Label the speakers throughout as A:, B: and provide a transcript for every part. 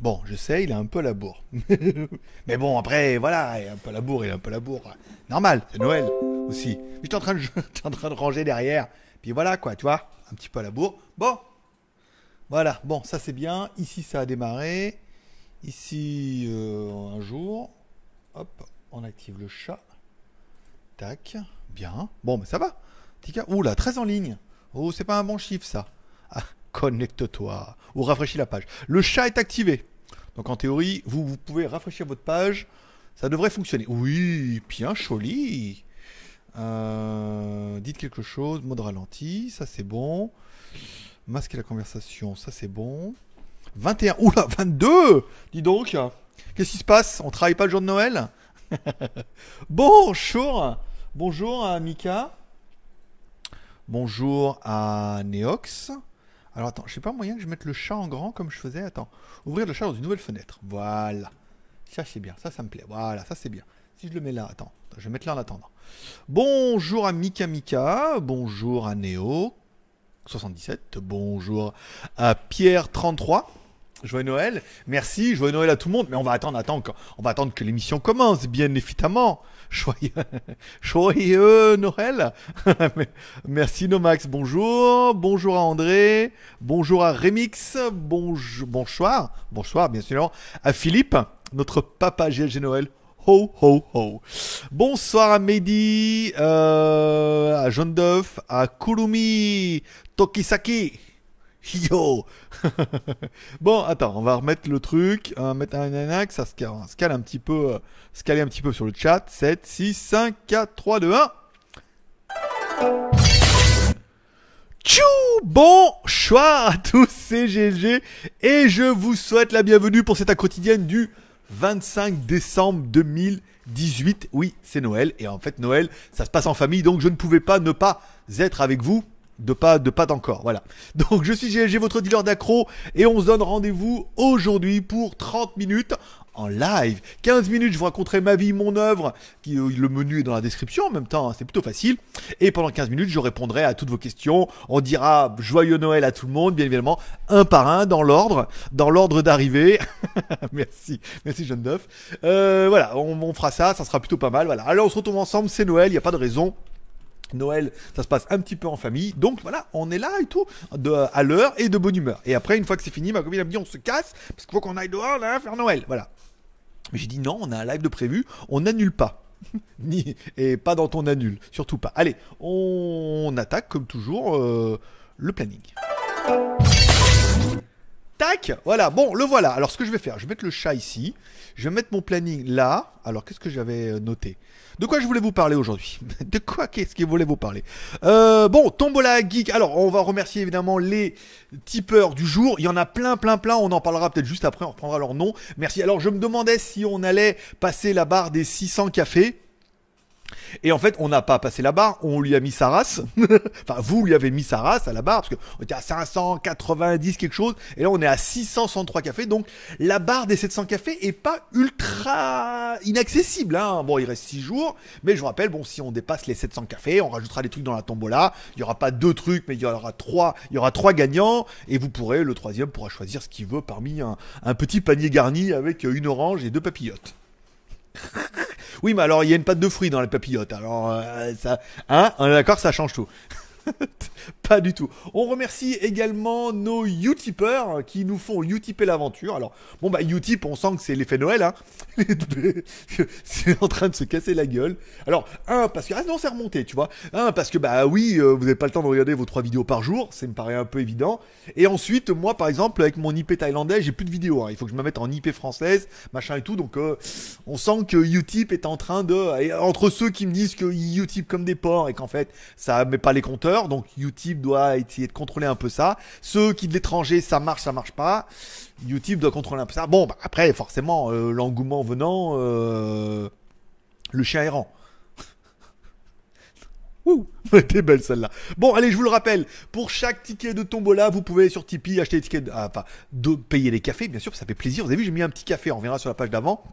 A: Bon, je sais, il est un peu la bourre. Mais bon, après, voilà, il est un peu la bourre, il est un peu la bourre. Normal, c'est Noël aussi. Mais j'étais en train de, en train de ranger derrière. Puis voilà, quoi, tu vois, un petit peu à la bourre. Bon, voilà, bon, ça c'est bien. Ici, ça a démarré. Ici, euh, un jour. Hop, on active le chat. Tac, bien. Bon, mais ça va. Tika, ouh là, 13 en ligne. Oh, c'est pas un bon chiffre ça. Ah, connecte-toi. Ou rafraîchis la page. Le chat est activé. Donc en théorie, vous, pouvez rafraîchir votre page. Ça devrait fonctionner. Oui, bien joli. Euh, dites quelque chose. Mode ralenti, ça c'est bon. Masquer la conversation, ça c'est bon. 21. Oula, 22 Dis donc. Qu'est-ce qui se passe? On travaille pas le jour de Noël? Bonjour Bonjour à Mika. Bonjour à Neox. Alors attends, je sais pas moyen que je mette le chat en grand comme je faisais. Attends, ouvrir le chat dans une nouvelle fenêtre. Voilà. Ça c'est bien, ça ça me plaît. Voilà, ça c'est bien. Si je le mets là, attends, je vais mettre là en attendant. Bonjour à Mika Mika, bonjour à Neo 77, bonjour à Pierre 33. Joyeux Noël, merci, joyeux Noël à tout le monde, mais on va attendre, attendre, on va attendre que l'émission commence, bien évidemment. Joyeux, joyeux Noël. merci Nomax, bonjour, bonjour à André, bonjour à Remix, bonjour, bonsoir, bonsoir bien sûr, à Philippe, notre papa GLG Noël. Ho ho ho. Bonsoir à Mehdi, euh, à John Duff, à Kurumi, Tokisaki. Yo Bon, attends, on va remettre le truc, on va mettre un axe, ça se cale, un petit peu, euh, se un petit peu sur le chat. 7, 6, 5, 4, 3, 2, 1. Tchou Bonsoir à tous, c'est GLG et je vous souhaite la bienvenue pour cette quotidienne du 25 décembre 2018. Oui, c'est Noël et en fait Noël, ça se passe en famille donc je ne pouvais pas ne pas être avec vous de pas de pas d'encore voilà. Donc je suis GLG votre dealer d'accro et on se donne rendez-vous aujourd'hui pour 30 minutes en live. 15 minutes je vous raconterai ma vie mon œuvre qui euh, le menu est dans la description en même temps hein, c'est plutôt facile. Et pendant 15 minutes je répondrai à toutes vos questions. On dira joyeux Noël à tout le monde bien évidemment un par un dans l'ordre dans l'ordre d'arrivée. Merci merci Jeanne Duff euh, voilà on, on fera ça ça sera plutôt pas mal voilà. Alors on se retrouve ensemble c'est Noël il n'y a pas de raison Noël, ça se passe un petit peu en famille, donc voilà, on est là et tout, à l'heure et de bonne humeur. Et après, une fois que c'est fini, ma copine a dit on se casse, parce qu'il faut qu'on aille dehors là, faire Noël, voilà. Mais j'ai dit non, on a un live de prévu, on n'annule pas. Ni, et pas dans ton annule, surtout pas. Allez, on attaque comme toujours euh, le planning. Voilà, bon, le voilà. Alors ce que je vais faire, je vais mettre le chat ici, je vais mettre mon planning là. Alors qu'est-ce que j'avais euh, noté? De quoi je voulais vous parler aujourd'hui? De quoi qu'est-ce que je voulais vous parler? Euh, Bon, Tombola Geek. Alors, on va remercier évidemment les tipeurs du jour. Il y en a plein, plein, plein. On en parlera peut-être juste après. On reprendra leur nom. Merci. Alors, je me demandais si on allait passer la barre des 600 cafés. Et en fait, on n'a pas passé la barre, on lui a mis sa race. enfin, vous lui avez mis sa race à la barre, parce qu'on était à 590 quelque chose, et là on est à 663 cafés. Donc la barre des 700 cafés est pas ultra inaccessible. Hein. Bon, il reste 6 jours, mais je vous rappelle, bon, si on dépasse les 700 cafés, on rajoutera des trucs dans la tombola. Il y aura pas deux trucs, mais il y aura trois, il y aura trois gagnants, et vous pourrez, le troisième pourra choisir ce qu'il veut parmi un, un petit panier garni avec une orange et deux papillotes. Oui, mais alors il y a une pâte de fruits dans les papillotes. Alors euh, ça, hein, on est d'accord, ça change tout. pas du tout. On remercie également nos Utipeurs qui nous font Utiper l'aventure. Alors, bon, bah, Utip, on sent que c'est l'effet Noël, hein. c'est en train de se casser la gueule. Alors, un, parce que, ah non, c'est remonté, tu vois. Un, parce que, bah oui, euh, vous n'avez pas le temps de regarder vos trois vidéos par jour, ça me paraît un peu évident. Et ensuite, moi, par exemple, avec mon IP thaïlandais, j'ai plus de vidéos. Hein. Il faut que je me mette en IP française, machin et tout. Donc, euh, on sent que Utip est en train de. Entre ceux qui me disent que Utip comme des porcs et qu'en fait, ça met pas les compteurs, donc Utip doit essayer de contrôler un peu ça. Ceux qui de l'étranger, ça marche, ça marche pas. Utip doit contrôler un peu ça. Bon, bah, après, forcément, euh, l'engouement venant, euh, le chien errant. Ouh, t'es belle celle-là. Bon, allez, je vous le rappelle, pour chaque ticket de tombola, vous pouvez sur Tipeee acheter des tickets, ah, enfin, de payer les cafés, bien sûr, ça fait plaisir. Vous avez vu, j'ai mis un petit café, on verra sur la page d'avant.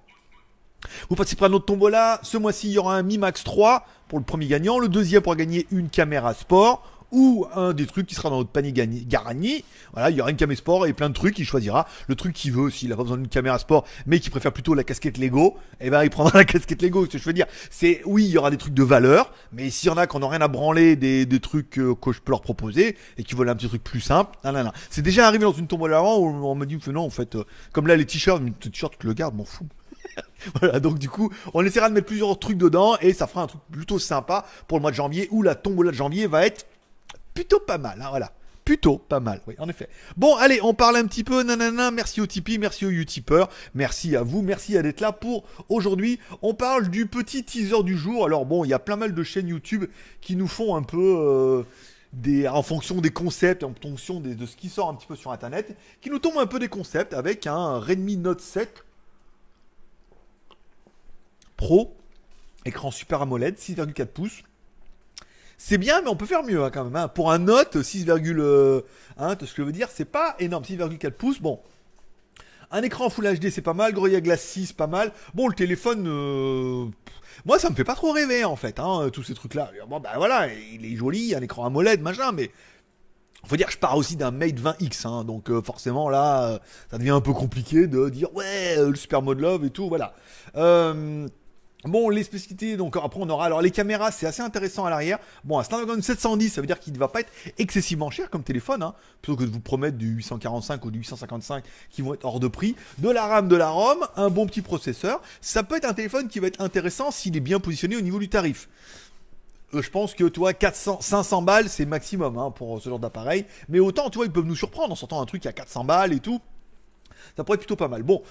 A: Vous participerez à notre tombola. Ce mois-ci, il y aura un Mi Max 3 pour le premier gagnant. Le deuxième pour gagner une caméra sport ou un des trucs qui sera dans votre panier Garani. Voilà, il y aura une caméra sport et plein de trucs, il choisira le truc qu'il veut. S'il a pas besoin d'une caméra sport, mais qu'il préfère plutôt la casquette Lego, et eh ben il prendra la casquette Lego. Ce que je veux dire, c'est oui, il y aura des trucs de valeur, mais s'il y en a qui n'ont rien à branler des, des trucs euh, que je peux leur proposer et qui veulent un petit truc plus simple, c'est déjà arrivé dans une tombe avant où on m'a dit non en fait, euh, comme là les t-shirts, t shirt tu le gardes, m'en fous. voilà, donc du coup, on essaiera de mettre plusieurs trucs dedans et ça fera un truc plutôt sympa pour le mois de janvier où la tombola de janvier va être plutôt pas mal. Hein, voilà. Plutôt pas mal, oui, en effet. Bon, allez, on parle un petit peu, nanana, merci au Tipeee, merci aux Utipeurs, merci à vous, merci à d'être là pour aujourd'hui. On parle du petit teaser du jour. Alors bon, il y a plein mal de chaînes YouTube qui nous font un peu... Euh, des, en fonction des concepts, en fonction de ce qui sort un petit peu sur Internet, qui nous tombent un peu des concepts avec un Redmi Note 7 Pro, écran Super AMOLED, 6,4 pouces. C'est bien, mais on peut faire mieux hein, quand même. Hein. Pour un Note 6,1, euh, ce que je veux dire, c'est pas énorme. 6,4 pouces, bon. Un écran Full HD, c'est pas mal. Gorilla Glass 6, pas mal. Bon, le téléphone, euh, moi, ça me fait pas trop rêver en fait, hein, tous ces trucs-là. Bon, ben voilà, il est joli, un écran AMOLED, machin, mais faut dire, je pars aussi d'un Mate 20X, donc euh, forcément là, ça devient un peu compliqué de dire ouais, le Super Mode Love et tout, voilà. Euh, Bon, les spécificités, donc après on aura alors les caméras, c'est assez intéressant à l'arrière. Bon, un Snapdragon 710, ça veut dire qu'il ne va pas être excessivement cher comme téléphone, hein, plutôt que de vous promettre du 845 ou du 855 qui vont être hors de prix. De la RAM, de la ROM, un bon petit processeur. Ça peut être un téléphone qui va être intéressant s'il est bien positionné au niveau du tarif. Euh, je pense que toi 400, 500 balles c'est maximum hein, pour ce genre d'appareil. Mais autant, tu vois, ils peuvent nous surprendre en sortant un truc à 400 balles et tout. Ça pourrait être plutôt pas mal. Bon,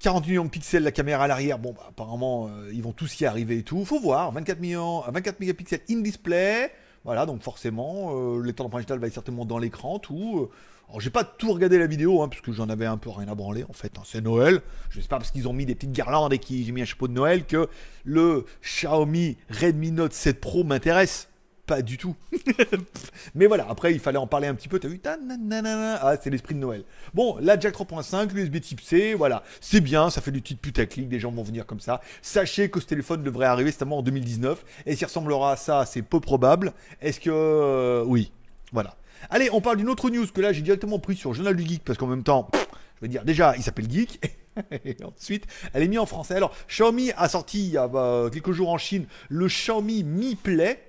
A: 40 millions de pixels la caméra à l'arrière, bon bah, apparemment euh, ils vont tous y arriver et tout. Faut voir, 24 millions, 24 mégapixels in display. Voilà, donc forcément, euh, digitale va être certainement dans l'écran, tout. Euh. Alors j'ai pas tout regardé la vidéo, hein, parce que j'en avais un peu rien à branler en fait. Hein, c'est Noël. Je sais pas parce qu'ils ont mis des petites guirlandes et qu'ils ont mis un chapeau de Noël que le Xiaomi Redmi Note 7 Pro m'intéresse pas du tout. Mais voilà, après il fallait en parler un petit peu. T'as vu Ah, c'est l'esprit de Noël. Bon, la Jack 3.5, l'USB Type C, voilà, c'est bien, ça fait du titre putaclic, des gens vont venir comme ça. Sachez que ce téléphone devrait arriver certainement en 2019. Et s'il ressemblera à ça, c'est peu probable. Est-ce que. Euh, oui, voilà. Allez, on parle d'une autre news que là j'ai directement pris sur Journal du Geek parce qu'en même temps, je veux dire, déjà, il s'appelle Geek. Et ensuite, elle est mise en français. Alors, Xiaomi a sorti il y a bah, quelques jours en Chine le Xiaomi Mi Play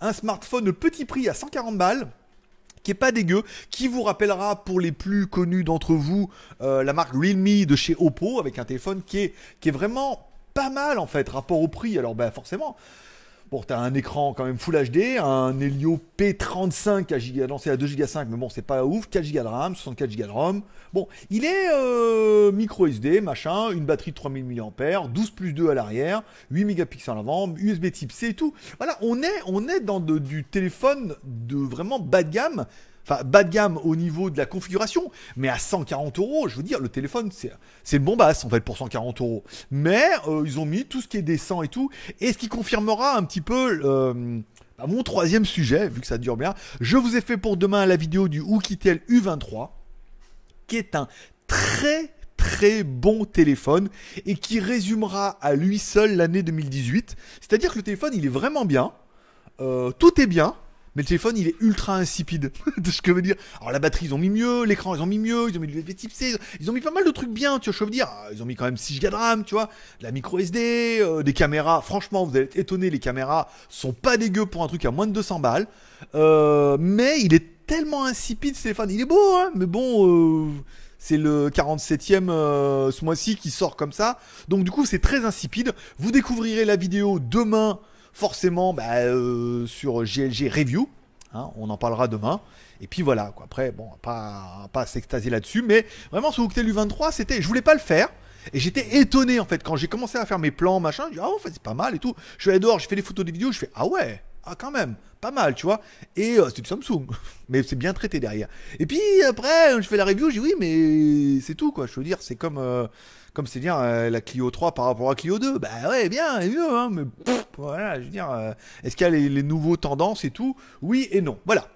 A: un smartphone petit prix à 140 balles qui est pas dégueu, qui vous rappellera pour les plus connus d'entre vous euh, la marque Realme de chez Oppo avec un téléphone qui est, qui est vraiment pas mal en fait rapport au prix. Alors ben forcément, Bon, t'as un écran quand même Full HD, un Helio P35 à giga lancé à 2 Go 5, mais bon, c'est pas ouf, 4 Go de RAM, 64 Go de ROM. Bon, il est euh, micro SD, machin, une batterie de 3000 mAh, 12 plus 2 à l'arrière, 8 mégapixels en avant, USB type C et tout. Voilà, on est, on est dans du téléphone de vraiment bas de gamme Enfin, bas de gamme au niveau de la configuration, mais à 140 euros, je veux dire, le téléphone, c'est une bombasse en fait pour 140 euros. Mais euh, ils ont mis tout ce qui est décent et tout, et ce qui confirmera un petit peu euh, bah, mon troisième sujet, vu que ça dure bien. Je vous ai fait pour demain la vidéo du Oukitel U23, qui est un très très bon téléphone et qui résumera à lui seul l'année 2018. C'est-à-dire que le téléphone, il est vraiment bien, euh, tout est bien, mais le téléphone il est ultra insipide. de ce que je veux dire? Alors la batterie ils ont mis mieux, l'écran ils ont mis mieux, ils ont mis l'USB type C, ils ont mis pas mal de trucs bien, tu vois, je veux dire? Ils ont mis quand même 6 Go de RAM, tu vois, la micro SD, euh, des caméras. Franchement, vous allez être étonné, les caméras sont pas dégueu pour un truc à moins de 200 balles. Euh, mais il est tellement insipide ce téléphone. Il est beau, hein, mais bon. Euh, c'est le 47e ce mois-ci qui sort comme ça. Donc du coup c'est très insipide. Vous découvrirez la vidéo demain forcément bah, euh, sur GLG Review. Hein, on en parlera demain. Et puis voilà, quoi. Après, bon, pas, pas s'extasier là-dessus, mais vraiment sur Octel U23, c'était. Je voulais pas le faire. Et j'étais étonné en fait quand j'ai commencé à faire mes plans, machin. Je dis, ah, en fait, c'est pas mal et tout. Je suis allé dehors, j'ai fait des photos, des vidéos, je fais, ah ouais, ah quand même, pas mal, tu vois. Et euh, c'est du Samsung, mais c'est bien traité derrière. Et puis après, je fais la review, je dis, oui, mais c'est tout, quoi. Je veux dire, c'est comme. Euh, comme c'est dire euh, la Clio 3 par rapport à Clio 2. Bah ouais, bien, mieux, hein, mais voilà, je veux dire, euh, est-ce qu'il y a les, nouveaux tendances et tout? Oui et non. Voilà.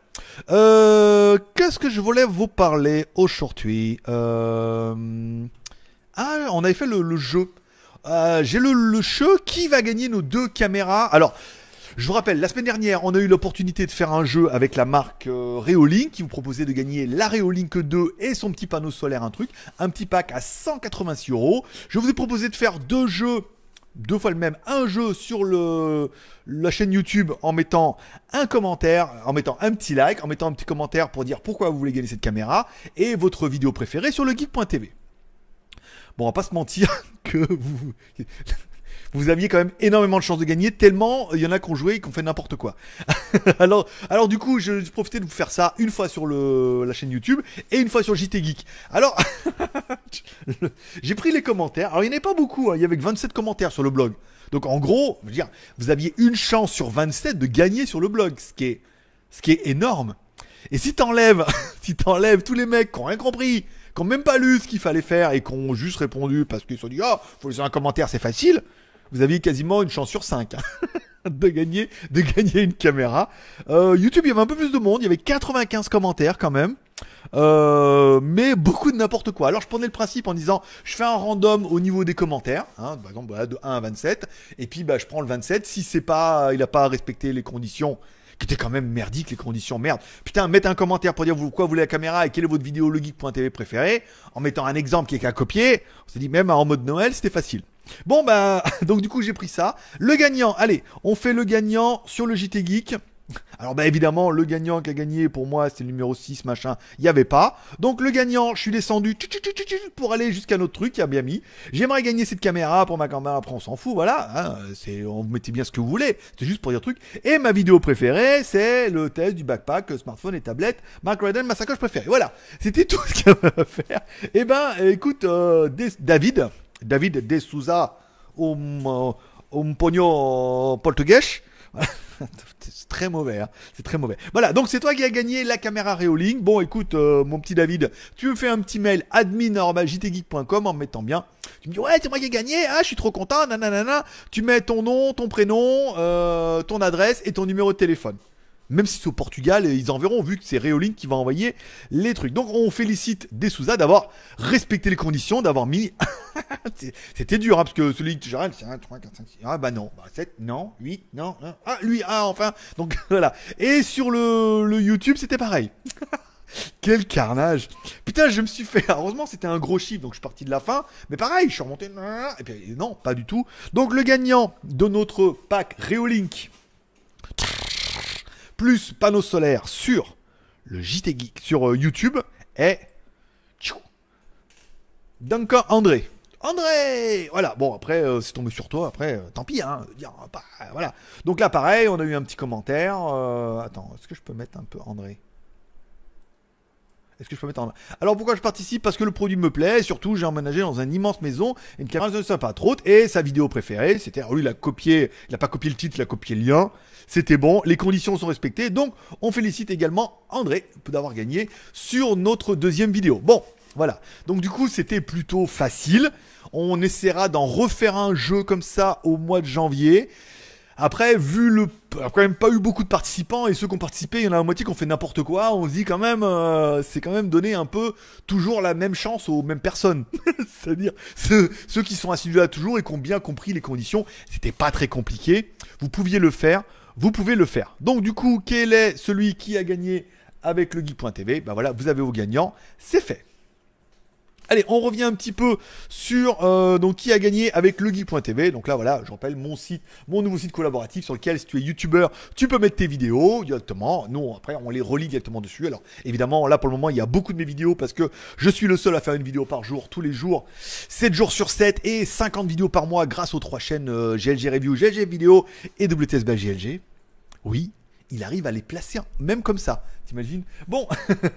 A: Euh, Qu'est-ce que je voulais vous parler aujourd'hui? Euh... Ah, on avait fait le, jeu. Euh, J'ai le jeu qui va gagner nos deux caméras. Alors, Je vous rappelle, la semaine dernière, on a eu l'opportunité de faire un jeu avec la marque euh, Reolink qui vous proposait de gagner la Reolink 2 et son petit panneau solaire, un truc, un petit pack à 186 euros. Je vous ai proposé de faire deux jeux deux fois le même, un jeu sur la chaîne YouTube en mettant un commentaire, en mettant un petit like, en mettant un petit commentaire pour dire pourquoi vous voulez gagner cette caméra, et votre vidéo préférée sur le geek.tv. Bon, on va pas se mentir que vous, vous aviez quand même énormément de chances de gagner, tellement il y en a qui ont joué et qui ont fait n'importe quoi. alors, alors du coup, je profité de vous faire ça une fois sur la chaîne YouTube et une fois sur JT Geek. Alors, j'ai pris les commentaires. Alors, il n'y en avait pas beaucoup, hein. il y avait 27 commentaires sur le blog. Donc, en gros, je dire, vous aviez une chance sur 27 de gagner sur le blog, ce qui est, ce qui est énorme. Et si t'enlèves, si t'enlèves tous les mecs qui ont rien compris, qui ont même pas lu ce qu'il fallait faire et qui ont juste répondu parce qu'ils se sont dit, oh, faut laisser un commentaire, c'est facile vous aviez quasiment une chance sur 5 hein, de, gagner, de gagner une caméra. Euh, YouTube, il y avait un peu plus de monde, il y avait 95 commentaires quand même. Euh, mais beaucoup de n'importe quoi. Alors je prenais le principe en disant je fais un random au niveau des commentaires, hein, par exemple de 1 à 27, et puis bah, je prends le 27. Si c'est pas, il a pas respecté les conditions, qui étaient quand même merdiques les conditions, merde. Putain, mettez un commentaire pour dire quoi vous voulez la caméra et quelle est votre vidéo logique.tv préférée, en mettant un exemple qui est qu'à copier. On s'est dit même en mode Noël, c'était facile. Bon bah donc du coup j'ai pris ça. Le gagnant, allez, on fait le gagnant sur le JT Geek. Alors bah évidemment le gagnant qui a gagné pour moi c'est le numéro 6 machin, il n'y avait pas. Donc le gagnant, je suis descendu pour aller jusqu'à notre truc, bien mis. J'aimerais gagner cette caméra pour ma caméra, après on s'en fout, voilà. Hein, c'est, on mettez bien ce que vous voulez, c'est juste pour dire truc. Et ma vidéo préférée c'est le test du backpack, smartphone et tablette, Mark Ryden, ma sacoche préférée. Voilà, c'était tout ce qu'il y avait à faire. Et eh ben écoute, euh, David, David de Souza, un, un pogno portugais. c'est très mauvais, hein. c'est très mauvais. Voilà, donc c'est toi qui as gagné la caméra Reolink. Bon, écoute, euh, mon petit David, tu me fais un petit mail admin.jtgeek.com en me mettant bien. Tu me dis, ouais, c'est moi qui ai gagné, ah, je suis trop content, nanana. Tu mets ton nom, ton prénom, euh, ton adresse et ton numéro de téléphone. Même si c'est au Portugal, ils enverront vu que c'est Reolink qui va envoyer les trucs. Donc on félicite Desouza d'avoir respecté les conditions, d'avoir mis. C'était dur, hein, parce que celui que j'arrête, c'est 1, 3, 4, 5, 6. Ah bah non, 7, bah, non, 8, non, Ah, lui, ah, enfin. Donc voilà. Et sur le, le YouTube, c'était pareil. Quel carnage Putain, je me suis fait... Heureusement, c'était un gros chiffre, donc je suis parti de la fin. Mais pareil, je suis remonté... Et puis non, pas du tout. Donc le gagnant de notre pack Reolink plus panneau solaire sur le JT Geek sur euh, YouTube est Duncan André. André Voilà, bon après euh, c'est tombé sur toi, après euh, tant pis, hein, voilà. Donc là pareil, on a eu un petit commentaire. attends, est-ce que je peux mettre un peu André? Est-ce que je peux mettre en... Alors pourquoi je participe? Parce que le produit me plaît, et surtout j'ai emménagé dans une immense maison, une caméra sympa trop, et sa vidéo préférée, c'était, lui il a copié, il a pas copié le titre, il a copié le lien, c'était bon, les conditions sont respectées, donc on félicite également André d'avoir gagné sur notre deuxième vidéo. Bon, voilà, donc du coup c'était plutôt facile, on essaiera d'en refaire un jeu comme ça au mois de janvier. Après, vu le, a quand même pas eu beaucoup de participants et ceux qui ont participé, il y en a la moitié qui ont fait n'importe quoi. On se dit quand même, euh, c'est quand même donner un peu toujours la même chance aux mêmes personnes. C'est-à-dire ceux, ceux qui sont assidus là toujours et qui ont bien compris les conditions. C'était pas très compliqué. Vous pouviez le faire. Vous pouvez le faire. Donc du coup, quel est celui qui a gagné avec le geek.tv Ben voilà, vous avez vos gagnants. C'est fait. Allez, on revient un petit peu sur euh, qui a gagné avec legeek.tv. Donc là, voilà, je rappelle mon site, mon nouveau site collaboratif sur lequel, si tu es youtubeur, tu peux mettre tes vidéos directement. Nous, après, on les relie directement dessus. Alors, évidemment, là pour le moment, il y a beaucoup de mes vidéos parce que je suis le seul à faire une vidéo par jour, tous les jours, 7 jours sur 7 et 50 vidéos par mois grâce aux trois chaînes GLG euh, Review, GLG Vidéo et WTSB GLG. Oui, il arrive à les placer même comme ça. T'imagines? Bon,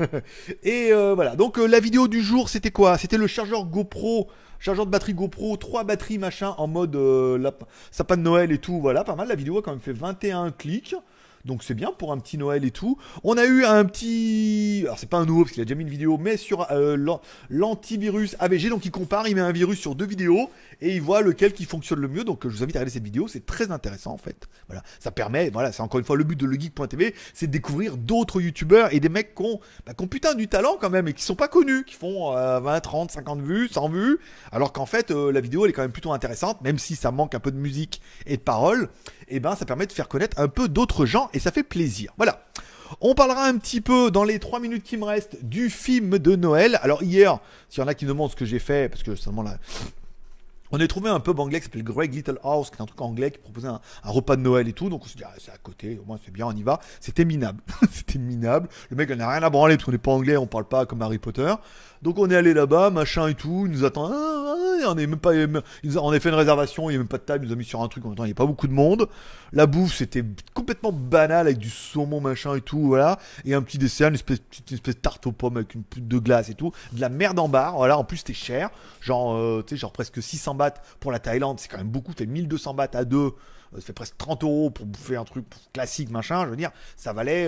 A: et euh, voilà. Donc euh, la vidéo du jour, c'était quoi? C'était le chargeur GoPro, chargeur de batterie GoPro, trois batteries machin en mode euh, sapin de Noël et tout. Voilà, pas mal. La vidéo a quand même fait 21 clics. Donc c'est bien pour un petit Noël et tout. On a eu un petit... Alors c'est pas un nouveau parce qu'il a déjà mis une vidéo, mais sur euh, l'antivirus AVG. Donc il compare, il met un virus sur deux vidéos et il voit lequel qui fonctionne le mieux. Donc je vous invite à regarder cette vidéo, c'est très intéressant en fait. Voilà, ça permet, voilà, c'est encore une fois le but de legeek.tv, c'est de découvrir d'autres youtubeurs et des mecs qui ont, bah, putain du talent quand même et qui sont pas connus, qui font 20, 30, 50 vues, 100 vues, alors qu'en fait euh, la vidéo elle est quand même plutôt intéressante, même si ça manque un peu de musique et de paroles. Et ben ça permet de faire connaître un peu d'autres gens et ça fait plaisir. Voilà. On parlera un petit peu dans les 3 minutes qui me restent du film de Noël. Alors hier, s'il y en a qui me demandent ce que j'ai fait, parce que seulement là, on a trouvé un pub anglais qui s'appelle Greg Little House, qui est un truc anglais qui proposait un, repas de Noël et tout. Donc on s'est dit, ah, c'est à côté, au moins c'est bien, on y va. C'était minable. C'était minable. Le mec, il n'a rien à branler parce qu'on n'est pas anglais, on parle pas comme Harry Potter. Donc on est allé là-bas, machin et tout. Il nous attend. Ah, ah, on est même pas. On a fait une réservation, il n'y a même pas de table. Il nous a mis sur un truc. En même temps, il n'y a pas beaucoup de monde. La bouffe, c'était complètement banal avec du saumon, machin et tout. Voilà. Et un petit dessert, une espèce, espèce de tarte aux pommes avec une poudre de glace et tout. De la merde en barre. Voilà. En plus, c'était cher. Genre, euh, tu sais, genre presque 600 pour la Thaïlande. C'est quand même beaucoup. Tu 1200 bahts à deux ça fait presque 30 euros pour bouffer un truc classique, machin. Je veux dire, ça valait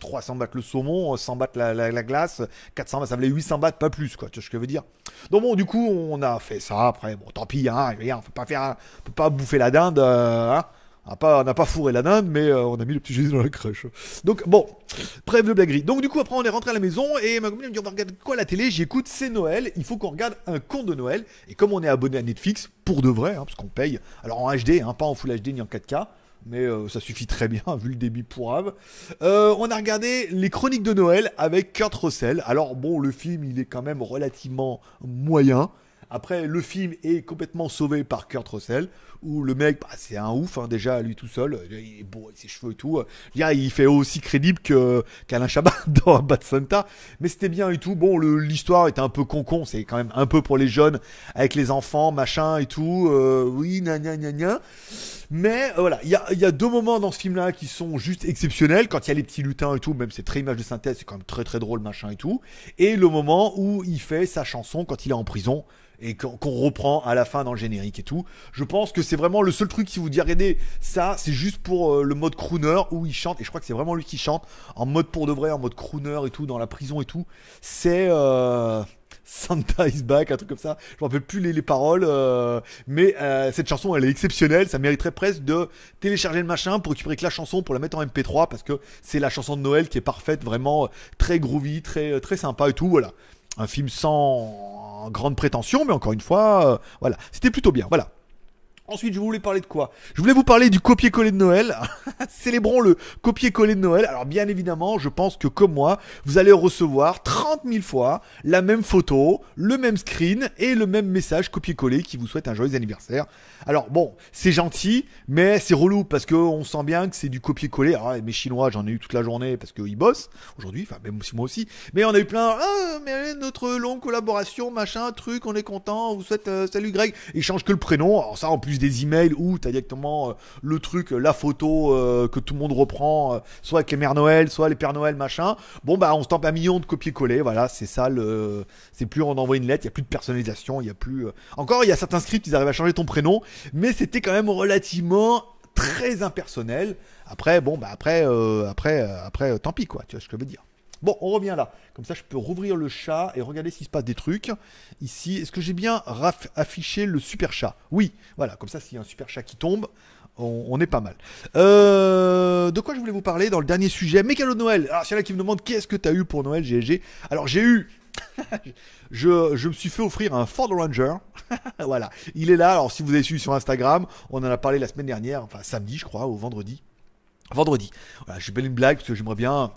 A: 300 euh, bahts le saumon, 100 bahts la, glace, 400 bahts, ça valait 800 bahts, pas plus, quoi. Tu vois ce que je veux dire Donc bon, du coup, on a fait ça. Après, bon, tant pis, hein. on peut pas faire, peut pas bouffer la dinde, euh, hein on n'a pas, fourré la dinde, mais euh, on a mis le petit Jésus dans la crèche. Donc bon, bref de blaguerie. Donc du coup, après, on est rentré à la maison et ma copine me dit on va quoi la télé? J'écoute, c'est Noël, il faut qu'on regarde un conte de Noël. Et comme on est abonné à Netflix, pour de vrai, hein, parce qu'on paye, alors en HD, hein, pas en Full HD ni en 4K, mais euh, ça suffit très bien vu le débit pourrave. Euh, on a regardé les Chroniques de Noël avec Kurt Russell. Alors bon, le film il est quand même relativement moyen. Après, le film est complètement sauvé par Kurt Russell, où le mec, bah, c'est un ouf, hein, déjà, lui tout seul. Il est beau ses cheveux et tout. Il fait aussi crédible qu'Alain Chabat dans Bad Santa. Mais c'était bien et tout. Bon, l'histoire était un peu con-con. C'est quand même un peu pour les jeunes, avec les enfants, machin et tout. Euh, oui, gna gna gna gna. Mais euh, voilà, il y a, y a, deux moments dans ce film-là qui sont juste exceptionnels. Quand il y a les petits lutins et tout, même c'est très image de synthèse, c'est quand même très très drôle, machin et tout. Et le moment où il fait sa chanson quand il est en prison et qu'on reprend à la fin dans le générique et tout. Je pense que c'est vraiment le seul truc qui vous dit regardez ça, c'est juste pour euh, le mode crooner où il chante et je crois que c'est vraiment lui qui chante en mode pour de vrai, en mode crooner et tout dans la prison et tout. C'est euh, Santa is back, un truc comme ça. Je me rappelle plus les, paroles, euh, mais cette chanson elle est exceptionnelle. Ça mériterait presque de télécharger le machin pour récupérer que la chanson pour la mettre en MP3 parce que c'est la chanson de Noël qui est parfaite, vraiment très groovy, très très sympa et tout. Voilà, un film sans grande prétention, mais encore une fois, euh, voilà, c'était plutôt bien. Voilà. Ensuite, je voulais parler de quoi? Je voulais vous parler du copier-coller de Noël. Célébrons le copier-coller de Noël. Alors, bien évidemment, je pense que comme moi, vous allez recevoir 30 000 fois la même photo, le même screen et le même message copier-coller qui vous souhaite un joyeux anniversaire. Alors, bon, c'est gentil, mais c'est relou parce qu'on sent bien que c'est du copier-coller. Alors, mes Chinois, j'en ai eu toute la journée parce qu'ils bossent aujourd'hui, enfin, même moi aussi. Mais on a eu plein, ah, mais notre longue collaboration, machin, truc, on est content, on vous souhaite euh, salut Greg. Ils changent que le prénom. Alors, ça, en plus des emails où tu as directement euh, le truc, la photo euh, que tout le monde reprend, euh, soit avec les Mères Noël, soit les Pères Noël, machin. Bon, bah, on se tente un million de copier-coller. Voilà, c'est ça le. C'est plus on envoie une lettre, il n'y a plus de personnalisation, il y a plus. Encore, il y a certains scripts, ils arrivent à changer ton prénom, mais c'était quand même relativement très impersonnel. Après, bon, bah, après, après, après, tant pis, quoi. Tu vois ce que je veux dire. Bon, on revient là. Comme ça, je peux rouvrir le chat et regarder s'il se passe des trucs. Ici, est-ce que j'ai bien affiché le super chat? Oui, voilà. Comme ça, s'il y a un super chat qui tombe, on, est pas mal. Euh, de quoi je voulais vous parler dans le dernier sujet? Cadeaux de Noël. Alors, c'est là qui me demande qu'est-ce que tu as eu pour Noël, GLG Alors, j'ai eu. je, je, me suis fait offrir un Ford Ranger. voilà. Il est là. Alors, si vous avez suivi sur Instagram, on en a parlé la semaine dernière, enfin samedi, je crois, ou vendredi. Vendredi. Voilà, j'ai belle une blague parce que j'aimerais bien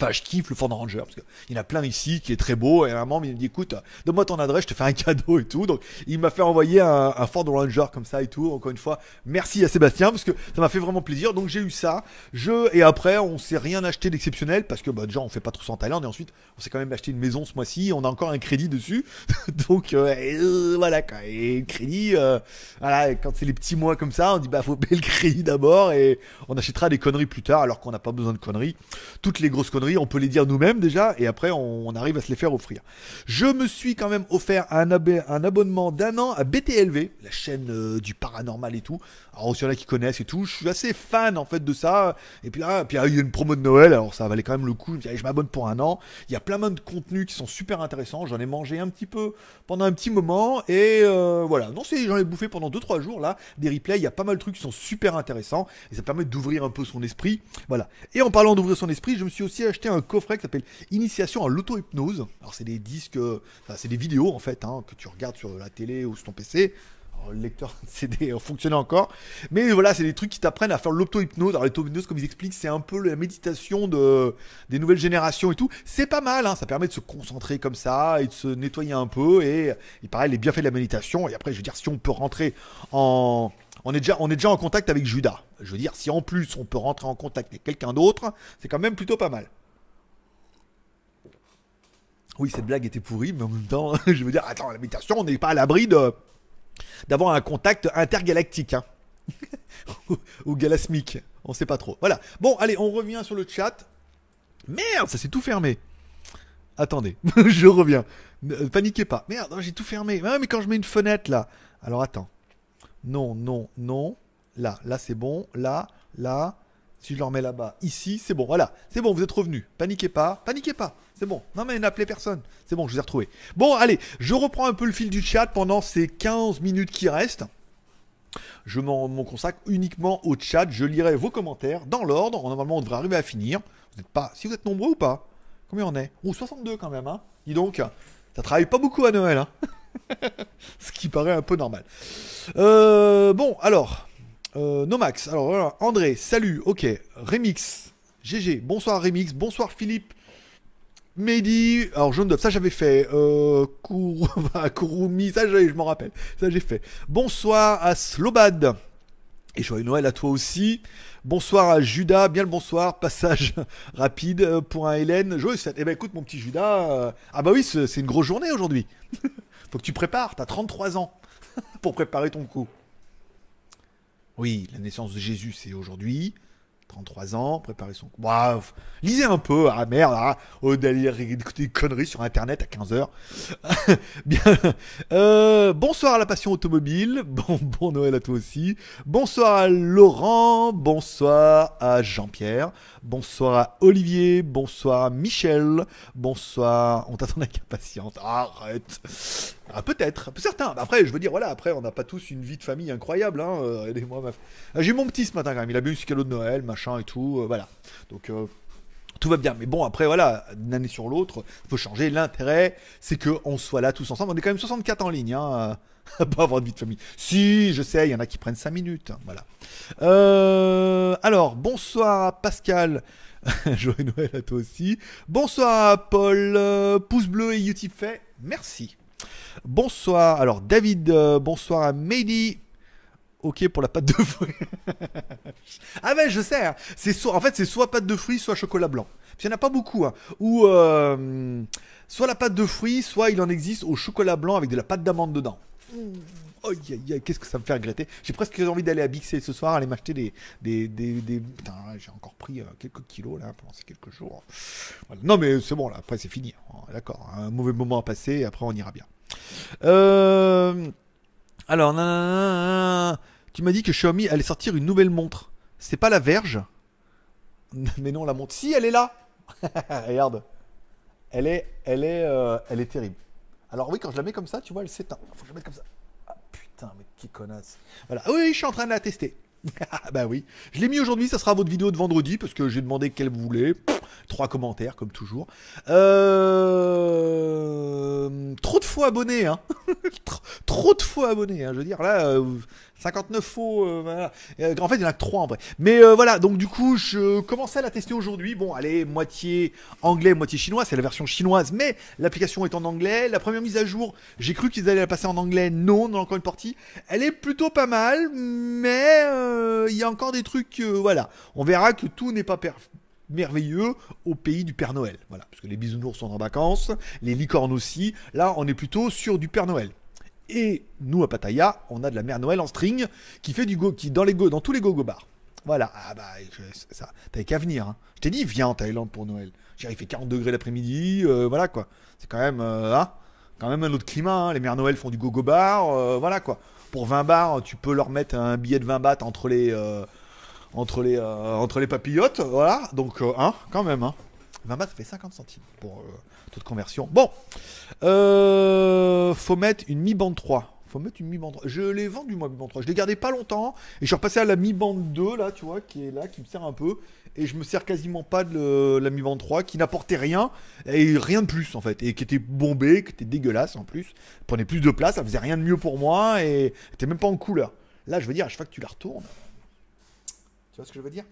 A: Enfin, je kiffe le Ford Ranger parce qu'il y en a plein ici qui est très beau. Et un moment, il me dit écoute, donne-moi ton adresse, je te fais un cadeau et tout. Donc, il m'a fait envoyer un, Ford Ranger comme ça et tout. Encore une fois, merci à Sébastien parce que ça m'a fait vraiment plaisir. Donc, j'ai eu ça. Je et après, on s'est rien acheté d'exceptionnel parce que bah, déjà, on fait pas trop ça en Thaïlande et ensuite, on s'est quand même acheté une maison ce mois-ci. On a encore un crédit dessus. Donc, euh, euh, voilà. Quoi. Et crédit, euh, voilà, quand c'est les petits mois comme ça, on dit bah faut payer le crédit d'abord et on achètera des conneries plus tard alors qu'on n'a pas besoin de conneries. Toutes les grosses conneries on peut les dire nous-mêmes déjà, et après on, arrive à se les faire offrir. Je me suis quand même offert un, abonnement d'un an à BTLV, la chaîne euh, du paranormal et tout. Alors il y en a qui connaissent et tout, je suis assez fan en fait de ça. Et puis là, puis il y a une promo de Noël, alors ça valait quand même le coup. Je m'abonne pour un an. Il y a plein de contenus qui sont super intéressants. J'en ai mangé un petit peu pendant un petit moment et euh, voilà. Non, c'est j'en ai bouffé pendant 2-3 jours là. Des replays, il y a pas mal de trucs qui sont super intéressants et ça permet d'ouvrir un peu son esprit. Voilà. Et en parlant d'ouvrir son esprit, je me suis aussi acheté un coffret qui s'appelle Initiation à l'auto-hypnose. Alors c'est des disques, enfin, c'est des vidéos en fait hein, que tu regardes sur la télé ou sur ton PC. Le lecteur CD fonctionnait encore. Mais voilà, c'est des trucs qui t'apprennent à faire l'auto-hypnose. Alors, l'auto-hypnose, comme ils expliquent, c'est un peu la méditation de, des nouvelles générations et tout. C'est pas mal, hein. ça permet de se concentrer comme ça et de se nettoyer un peu. Et il paraît les bienfaits de la méditation. Et après, je veux dire, si on peut rentrer en. On est, déjà, on est déjà en contact avec Judas. Je veux dire, si en plus on peut rentrer en contact avec quelqu'un d'autre, c'est quand même plutôt pas mal. Oui, cette blague était pourrie, mais en même temps, je veux dire, attends, la méditation, on n'est pas à l'abri d'avoir un contact intergalactique. Hein. ou, galasmique, on sait pas trop. Voilà. Bon, allez, on revient sur le chat. Merde, ça s'est tout fermé. Attendez, je reviens. Ne paniquez pas. Merde, j'ai tout fermé. mais quand je mets une fenêtre là. Alors attends. Non, non, non. Là, là c'est bon. Là, là. Si je le remets là-bas, ici, c'est bon. Voilà, c'est bon, vous êtes revenus. Paniquez pas, paniquez pas. C'est bon. Non, mais n'appelez personne. C'est bon, je vous ai retrouvé. Bon, allez, je reprends un peu le fil du chat pendant ces 15 minutes qui restent. Je m'en consacre uniquement au chat. Je lirai vos commentaires dans l'ordre. Normalement, on devrait arriver à finir. Vous n'êtes pas. Si vous êtes nombreux ou pas? Combien on est? Ou 62 quand même, hein Dis donc, ça travaille pas beaucoup à Noël, hein Ce qui paraît un peu normal. Euh, bon, alors, euh, Nomax, alors André, salut, ok, Remix, GG, bonsoir Remix, bonsoir Philippe, Mehdi, alors jaune d'œuf, ça j'avais fait, euh, Kurumi, ça je m'en rappelle, ça j'ai fait. Bonsoir à Slobad, et joyeux Noël à toi aussi. Bonsoir à Judas, bien le bonsoir, passage rapide euh, pour un Hélène. Joyeux Eh ben écoute mon petit Judas, ah bah oui, c'est une grosse journée aujourd'hui. Faut que tu prépares, t'as 33 ans pour préparer ton coup. Oui, la naissance de Jésus, c'est aujourd'hui. 33 ans, préparer son. Bref, lisez un peu. Ah merde, ah, oh, d'aller écouter des conneries sur internet à 15h. Bien. Euh, bonsoir à la passion automobile. Bon, bon Noël à toi aussi. Bonsoir à Laurent. Bonsoir à Jean-Pierre. Bonsoir à Olivier. Bonsoir à Michel. Bonsoir. On t'attend avec impatience. Arrête. Ah, peut-être, certains. Après, je veux dire, voilà, après, on n'a pas tous une vie de famille incroyable. Hein, euh, ah, J'ai mon petit ce matin quand même. Il a bu ce cadeau de Noël, machin et tout. Euh, voilà. Donc, euh, tout va bien. Mais bon, après, voilà, d'une année sur l'autre, il faut changer. L'intérêt, c'est qu'on soit là tous ensemble. On est quand même 64 en ligne. Hein, pas avoir de vie de famille. Si, je sais, il y en a qui prennent 5 minutes. Voilà. alors, bonsoir Pascal. Joyeux Noël à toi aussi. Bonsoir Paul. pouce bleu et YouTube fait. Merci. Bonsoir. Alors, David, euh, bonsoir à Mehdi. Ok pour la pâte de fruits. ah ouais, je sais. Hein. C'est soit, en fait, c'est soit pâte de fruits, soit chocolat blanc. Il n'y en a pas beaucoup. Hein. Ou euh, soit la pâte de fruits, soit il en existe au chocolat blanc avec de la pâte d'amande dedans. Oh, qu'est-ce que ça me fait regretter. J'ai presque envie d'aller à Bixé ce soir, aller m'acheter des. des, des, Putain, j'ai encore pris euh, quelques kilos là pendant ces quelques jours. Non, mais c'est bon là, après c'est fini. D'accord, un mauvais moment à passer, après on ira bien. Euh... Alors, tu m'as dit que Xiaomi allait sortir une nouvelle montre. C'est pas la Verge Mais non, la montre. Si, elle est là Regarde. Elle est, elle est, euh, elle est terrible. Alors oui, quand je la mets comme ça, tu vois, elle s'éteint. Faut que je la mette comme ça. Ah putain, mais qui connasse. Voilà. Oui, je suis en train de la tester. bah oui. Je l'ai mis aujourd'hui, ça sera votre vidéo de vendredi parce que j'ai demandé quelle vous voulez. trois commentaires comme toujours. Euh... Trop de faux abonnés, hein. trop, de faux abonnés, hein. Je veux dire là, euh, 59 faux. Euh, voilà. Euh, en fait, il y en a que 3 en vrai. Mais euh, voilà, donc du coup, je commençais à la tester aujourd'hui. Bon, allez, moitié anglais, moitié chinois. C'est la version chinoise, mais l'application est en anglais. La première mise à jour, j'ai cru qu'ils allaient la passer en anglais. Non, on a encore une partie. Elle est plutôt pas mal, mais il y a encore des trucs. voilà, on verra que tout n'est pas merveilleux au pays du Père Noël. Voilà, parce que les bisounours sont en vacances, les licornes aussi. Là, on est plutôt sur du Père Noël. Et nous, à Pattaya, on a de la mère Noël en string qui fait du go, qui dans les go, dans tous les gogo bars. Voilà. Ah bah, ça, t'avais qu'à venir. Hein. Je t'ai dit, viens en Thaïlande pour Noël. J'ai il fait 40 degrés l'après-midi. Euh, voilà quoi. C'est quand même, euh, hein, quand même un autre climat. Hein. Les mères Noël font du gogo bar. Euh, voilà quoi. Pour 20 bars, tu peux leur mettre un billet de 20 bahts entre les, entre les, entre les papillotes. Voilà. Donc, hein, quand même. Hein. 20 bahts, fait 50 centimes pour toute conversion. Bon, euh, faut mettre une Mi Band 3. Faut mettre une Mi Band 3. Je l'ai vendu moi, Mi Band 3. Je l'ai gardé pas longtemps. Et je suis repassé à la Mi Band 2, là, tu vois, qui est là, qui me sert un peu. Et je me sers quasiment pas de la Mi Band 3, qui n'apportait rien. Et rien de plus, en fait. Et qui était bombée, qui était dégueulasse en plus. Prenait plus de place, ça faisait rien de mieux pour moi. Et était même pas en couleur. Là, je veux dire, à chaque fois que tu la retournes. Tu vois ce que je veux dire?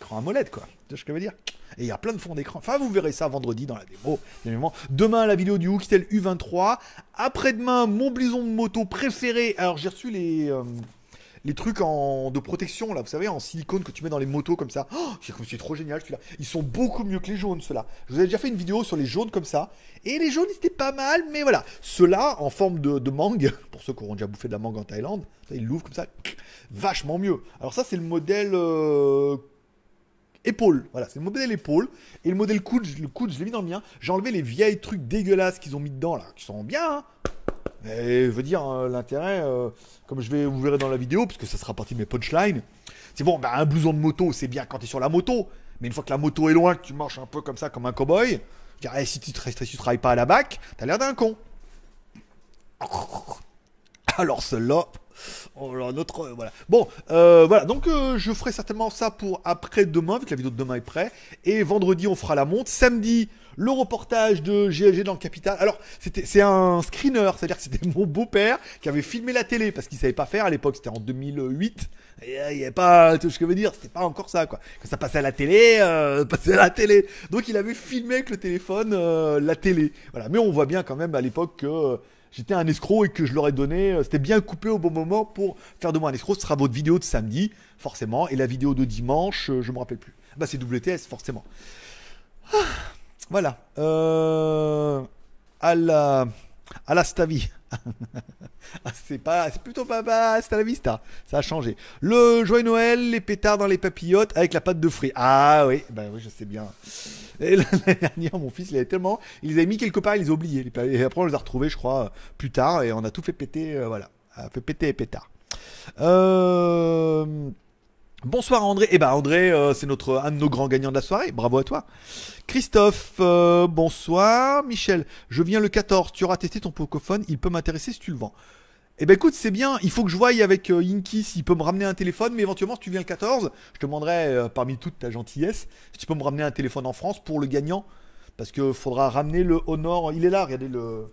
A: Écran à molette, quoi. Tu vois ce que je veux dire? Et il y a plein de fonds d'écran. Enfin, vous verrez ça vendredi dans la démo. Demain, la vidéo du Hooktel U23. Après-demain, mon blison de moto préféré. Alors, j'ai reçu les. euh, les trucs en, de protection, là, vous savez, en silicone que tu mets dans les motos comme ça. Oh, c'est trop génial celui-là. Ils sont beaucoup mieux que les jaunes, ceux-là. Je vous avais déjà fait une vidéo sur les jaunes comme ça. Et les jaunes, ils étaient pas mal, mais voilà. Ceux-là, en forme de, mangue, pour ceux qui auront déjà bouffé de la mangue en Thaïlande, ils l'ouvrent comme ça. Vachement mieux. Alors, ça, c'est le modèle. euh, épaule. Voilà, c'est le modèle épaule. Et le modèle coude, le coude, je l'ai mis dans le mien. J'ai enlevé les vieilles trucs dégueulasses qu'ils ont mis dedans, là, qui sont bien. hein. Mais je veux dire, euh, l'intérêt, euh, comme je vais vous verrez dans la vidéo, parce que ça sera partie de mes punchlines, c'est bon, bah, un blouson de moto, c'est bien quand tu es sur la moto. Mais une fois que la moto est loin, que tu marches un peu comme ça, comme un cow-boy, je dirais, eh, si tu, te- si tu travailles pas à la bac, t'as l'air d'un con. Alors celle-là, là, notre euh, voilà. Bon, euh, voilà. Donc euh, je ferai certainement ça pour après demain, vu que la vidéo de demain est prête. Et vendredi on fera la monte. Samedi le reportage de GLG dans le capital. Alors c'était c'est un screener, c'est-à-dire que c'était mon beau-père qui avait filmé la télé parce qu'il savait pas faire à l'époque. C'était en 2008. Et euh, il y avait pas, vois ce que je veux dire, c'était pas encore ça quoi. Quand ça passait à la télé, euh, passait à la télé. Donc il avait filmé avec le téléphone euh, la télé. Voilà. Mais on voit bien quand même à l'époque que j'étais un escroc et que je leur ai donné, euh, c'était bien coupé au bon moment pour faire de moi un escroc. Ce sera votre vidéo de samedi, forcément, et la vidéo de dimanche, euh, je me rappelle plus. Bah c'est WTS, forcément. Ah, voilà. Euh, à la, à la Stavi. Ah, c'est pas, c'est plutôt pas, c'est à la vista. Ça a changé. Le joyeux Noël, les pétards dans les papillotes avec la pâte de fruits. Ah oui, bah oui, je sais bien. Et l'année dernière, mon fils, il avait tellement, il les avait mis quelque part, il les a oubliés. Et après, on les a retrouvés, je crois, plus tard, et on a tout fait péter, euh, voilà, a fait péter les pétards. Euh... Bonsoir André. Eh ben André, euh, c'est notre un de nos grands gagnants de la soirée. Bravo à toi. Christophe, euh, bonsoir. Michel, je viens le 14. Tu auras testé ton Pocophone. Il peut m'intéresser si tu le vends. Eh ben écoute, c'est bien. Il faut que je voie avec euh, Inky s'il peut me ramener un téléphone. Mais éventuellement, si tu viens le 14, je te demanderai euh, parmi toute ta gentillesse si tu peux me ramener un téléphone en France pour le gagnant. Parce que faudra ramener le Honor. Il est là, regardez le.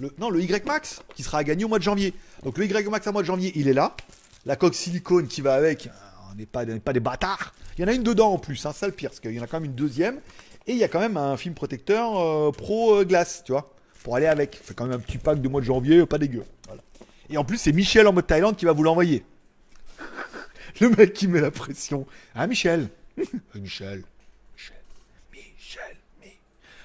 A: le non, le Y Max qui sera à gagner au mois de janvier. Donc le Y Max à mois de janvier, il est là. La coque silicone qui va avec, on n'est pas, des bâtards. Il y en a une dedans en plus, hein, ça le pire, parce qu'il y en a quand même une deuxième. Et il y a quand même un film protecteur euh, pro glace, tu vois, pour aller avec. Fait quand même un petit pack de mois de janvier, euh, pas dégueu. Et en plus, c'est Michel en mode Thaïlande qui va vous l'envoyer. Le mec qui met la pression. Hein, Michel? Michel.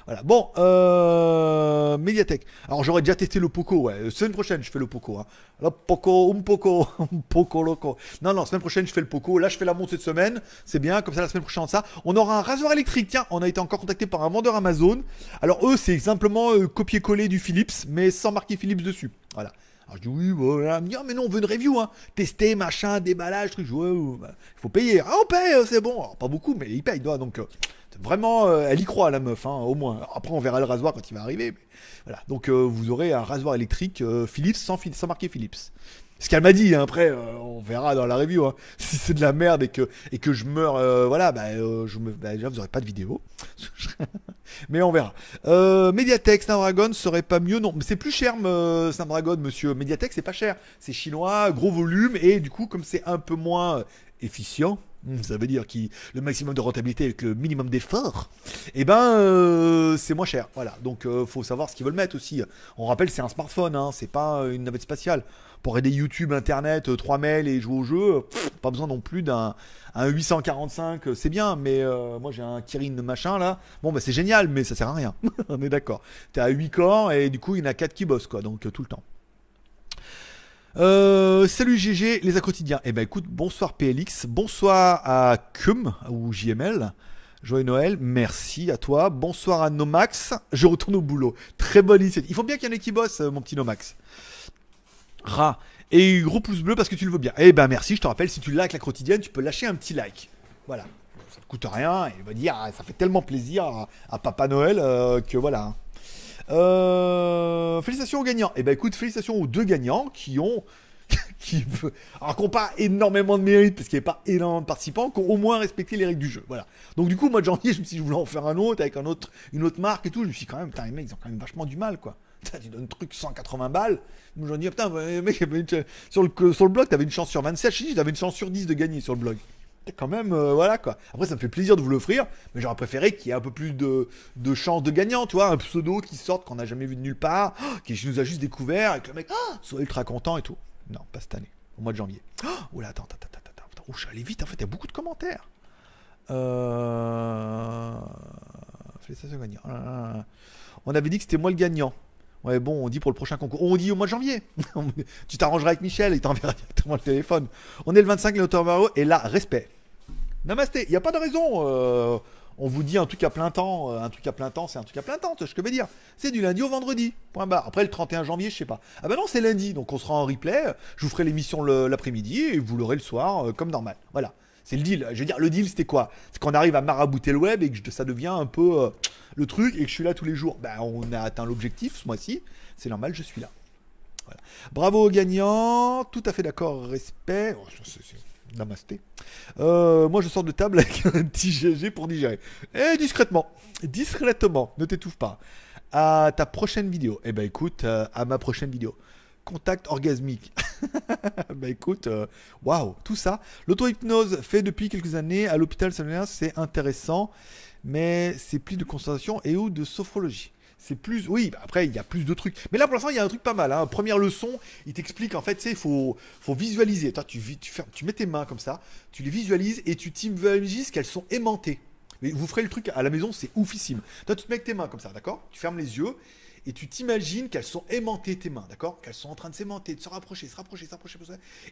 A: Voilà. Bon, euh, Mediatek. Alors, j'aurais déjà testé le Poco, ouais. Semaine prochaine, je fais le Poco. Hein. Le Poco, un Poco, Poco loco. Non, non, semaine prochaine, je fais le Poco. Là, je fais la monte cette semaine. C'est bien. Comme ça, la semaine prochaine, ça. On aura un rasoir électrique. Tiens, on a été encore contacté par un vendeur Amazon. Alors, eux, c'est simplement euh, copier-coller du Philips, mais sans marquer Philips dessus. Voilà. Alors je dis oui, voilà. Il me Ah, mais non, on veut une review, hein. Tester, machin, déballage, truc. Ouais, ouais, bah, il faut payer. Ah, on paye, euh, c'est bon. Alors, pas beaucoup, mais il paye. Donc, euh, vraiment, euh, elle y croit, la meuf, hein, au moins. Après, on verra le rasoir quand il va arriver. voilà. Donc, euh, vous aurez un rasoir électrique euh, Philips sans, marquer Philips. Ce qu'elle m'a dit, hein, après, on verra dans la review. hein. Si c'est de la merde et que, et que je meurs, voilà, bah, je me, bah, déjà, vous aurez pas de vidéo. mais on verra. Mediatek, Snapdragon serait pas mieux, non. Mais c'est plus cher, Snapdragon, monsieur. Mediatek, c'est pas cher. C'est chinois, gros volume, et du coup, comme c'est un peu moins efficient, ça veut dire qu'il le maximum de rentabilité avec le minimum d'effort, et ben euh, c'est moins cher. Voilà. Donc euh, faut savoir ce qu'ils veulent mettre aussi. On rappelle, c'est un smartphone, hein, c'est pas euh, une navette spatiale. Pour aider YouTube, Internet, euh, 3 mails et jouer au jeu, pas besoin non plus d'un un 845, euh, c'est bien, mais moi j'ai un Kirin machin là. Bon, bah c'est génial, mais ça sert à rien. On est d'accord. T'es à 8 corps et du coup il y en a 4 qui bossent quoi, donc tout le temps. Euh, salut GG, les quotidiens. Eh ben écoute, bonsoir PLX, bonsoir à Cum ou JML. Joyeux Noël, merci à toi. Bonsoir à Nomax. Je retourne au boulot. Très bonne initiative. Il faut bien qu'il y en ait qui bossent, euh, mon petit Nomax. Ra. Et gros pouce bleu parce que tu le veux bien. Eh ben merci, je te rappelle, si tu likes la quotidienne, tu peux lâcher un petit like. Voilà. Ça te coûte rien il va dire, ah, ça fait tellement plaisir à, Papa Noël euh, que voilà. Euh, félicitations aux gagnants. Et ben écoute, félicitations aux deux gagnants qui ont. qui, alors qu'on pas énormément de mérite parce qu'il n'y avait pas énormément de participants, qui ont au moins respecté les règles du jeu. Voilà. Donc du coup, mois de janvier, je me suis dit, je voulais en faire un autre avec un autre, une autre marque et tout. Je me suis dit, quand même, putain, les mecs, ils ont quand même vachement du mal, quoi. tu donnes un truc 180 balles. Moi, j'en dis, putain, mec, sur le, sur le blog, t'avais une chance sur 27. Je dis, t'avais une chance sur 10 de gagner sur le blog quand même, euh, voilà quoi. Après, ça me fait plaisir de vous l'offrir, mais j'aurais préféré qu'il y ait un peu plus de, de chance de gagnant, tu vois, un pseudo qui sorte qu'on n'a jamais vu de nulle part, qui nous a juste découvert et que le mec soit ultra content et tout. Non, pas cette année, au mois de janvier. Oh là, attends, attends, attends, attends, attends, oh, je vite, en fait, il y a beaucoup de commentaires. Euh... Félicitations gagnant. On avait dit que c'était moi le gagnant. Ouais, bon, on dit pour le prochain concours. On dit au mois de janvier. tu t'arrangeras avec Michel, il t'enverra directement le téléphone. On est le 25, le Mario, et là, respect. Namasté, il n'y a pas de raison. Euh, on vous dit un truc à plein temps, euh, un truc à plein temps, c'est un truc à plein temps, ce que je veux dire. C'est du lundi au vendredi. Point barre. Après le 31 janvier, je sais pas. Ah bah non, c'est lundi, donc on sera en replay. Je vous ferai l'émission l'après-midi et vous l'aurez le soir, euh, comme normal. Voilà. C'est le deal. Je veux dire, le deal, c'était quoi? C'est qu'on arrive à marabouter le web et que ça devient un peu le truc et que je suis là tous les jours. Ben, on a atteint l'objectif ce mois-ci. C'est normal, je suis là. Bravo aux gagnants. Tout à fait d'accord. Respect. Oh, Namasté. Euh, moi, je sors de table avec un petit GG pour digérer. Et discrètement. Discrètement. Ne t'étouffe pas. À ta prochaine vidéo. Eh ben, écoute, euh, à ma prochaine vidéo. Contact orgasmique. bah écoute, euh, waouh, tout ça. L'auto-hypnose fait depuis quelques années à l'hôpital c'est intéressant, mais c'est plus de concentration et ou de sophrologie. C'est plus, oui, après il y a plus de trucs. Mais là pour l'instant il y a un truc pas mal. Hein. Première leçon, il t'explique en fait, il faut, faut visualiser. Toi, tu, tu, tu mets tes mains comme ça, tu les visualises et tu t'imagines qu'elles sont aimantées. Mais vous ferez le truc à la maison, c'est oufissime. Toi, tu te mets avec tes mains comme ça, d'accord? Tu fermes les yeux et tu t'imagines qu'elles sont aimantées tes mains, d'accord? Qu'elles sont en train de s'aimanter, de se rapprocher, se rapprocher, se rapprocher,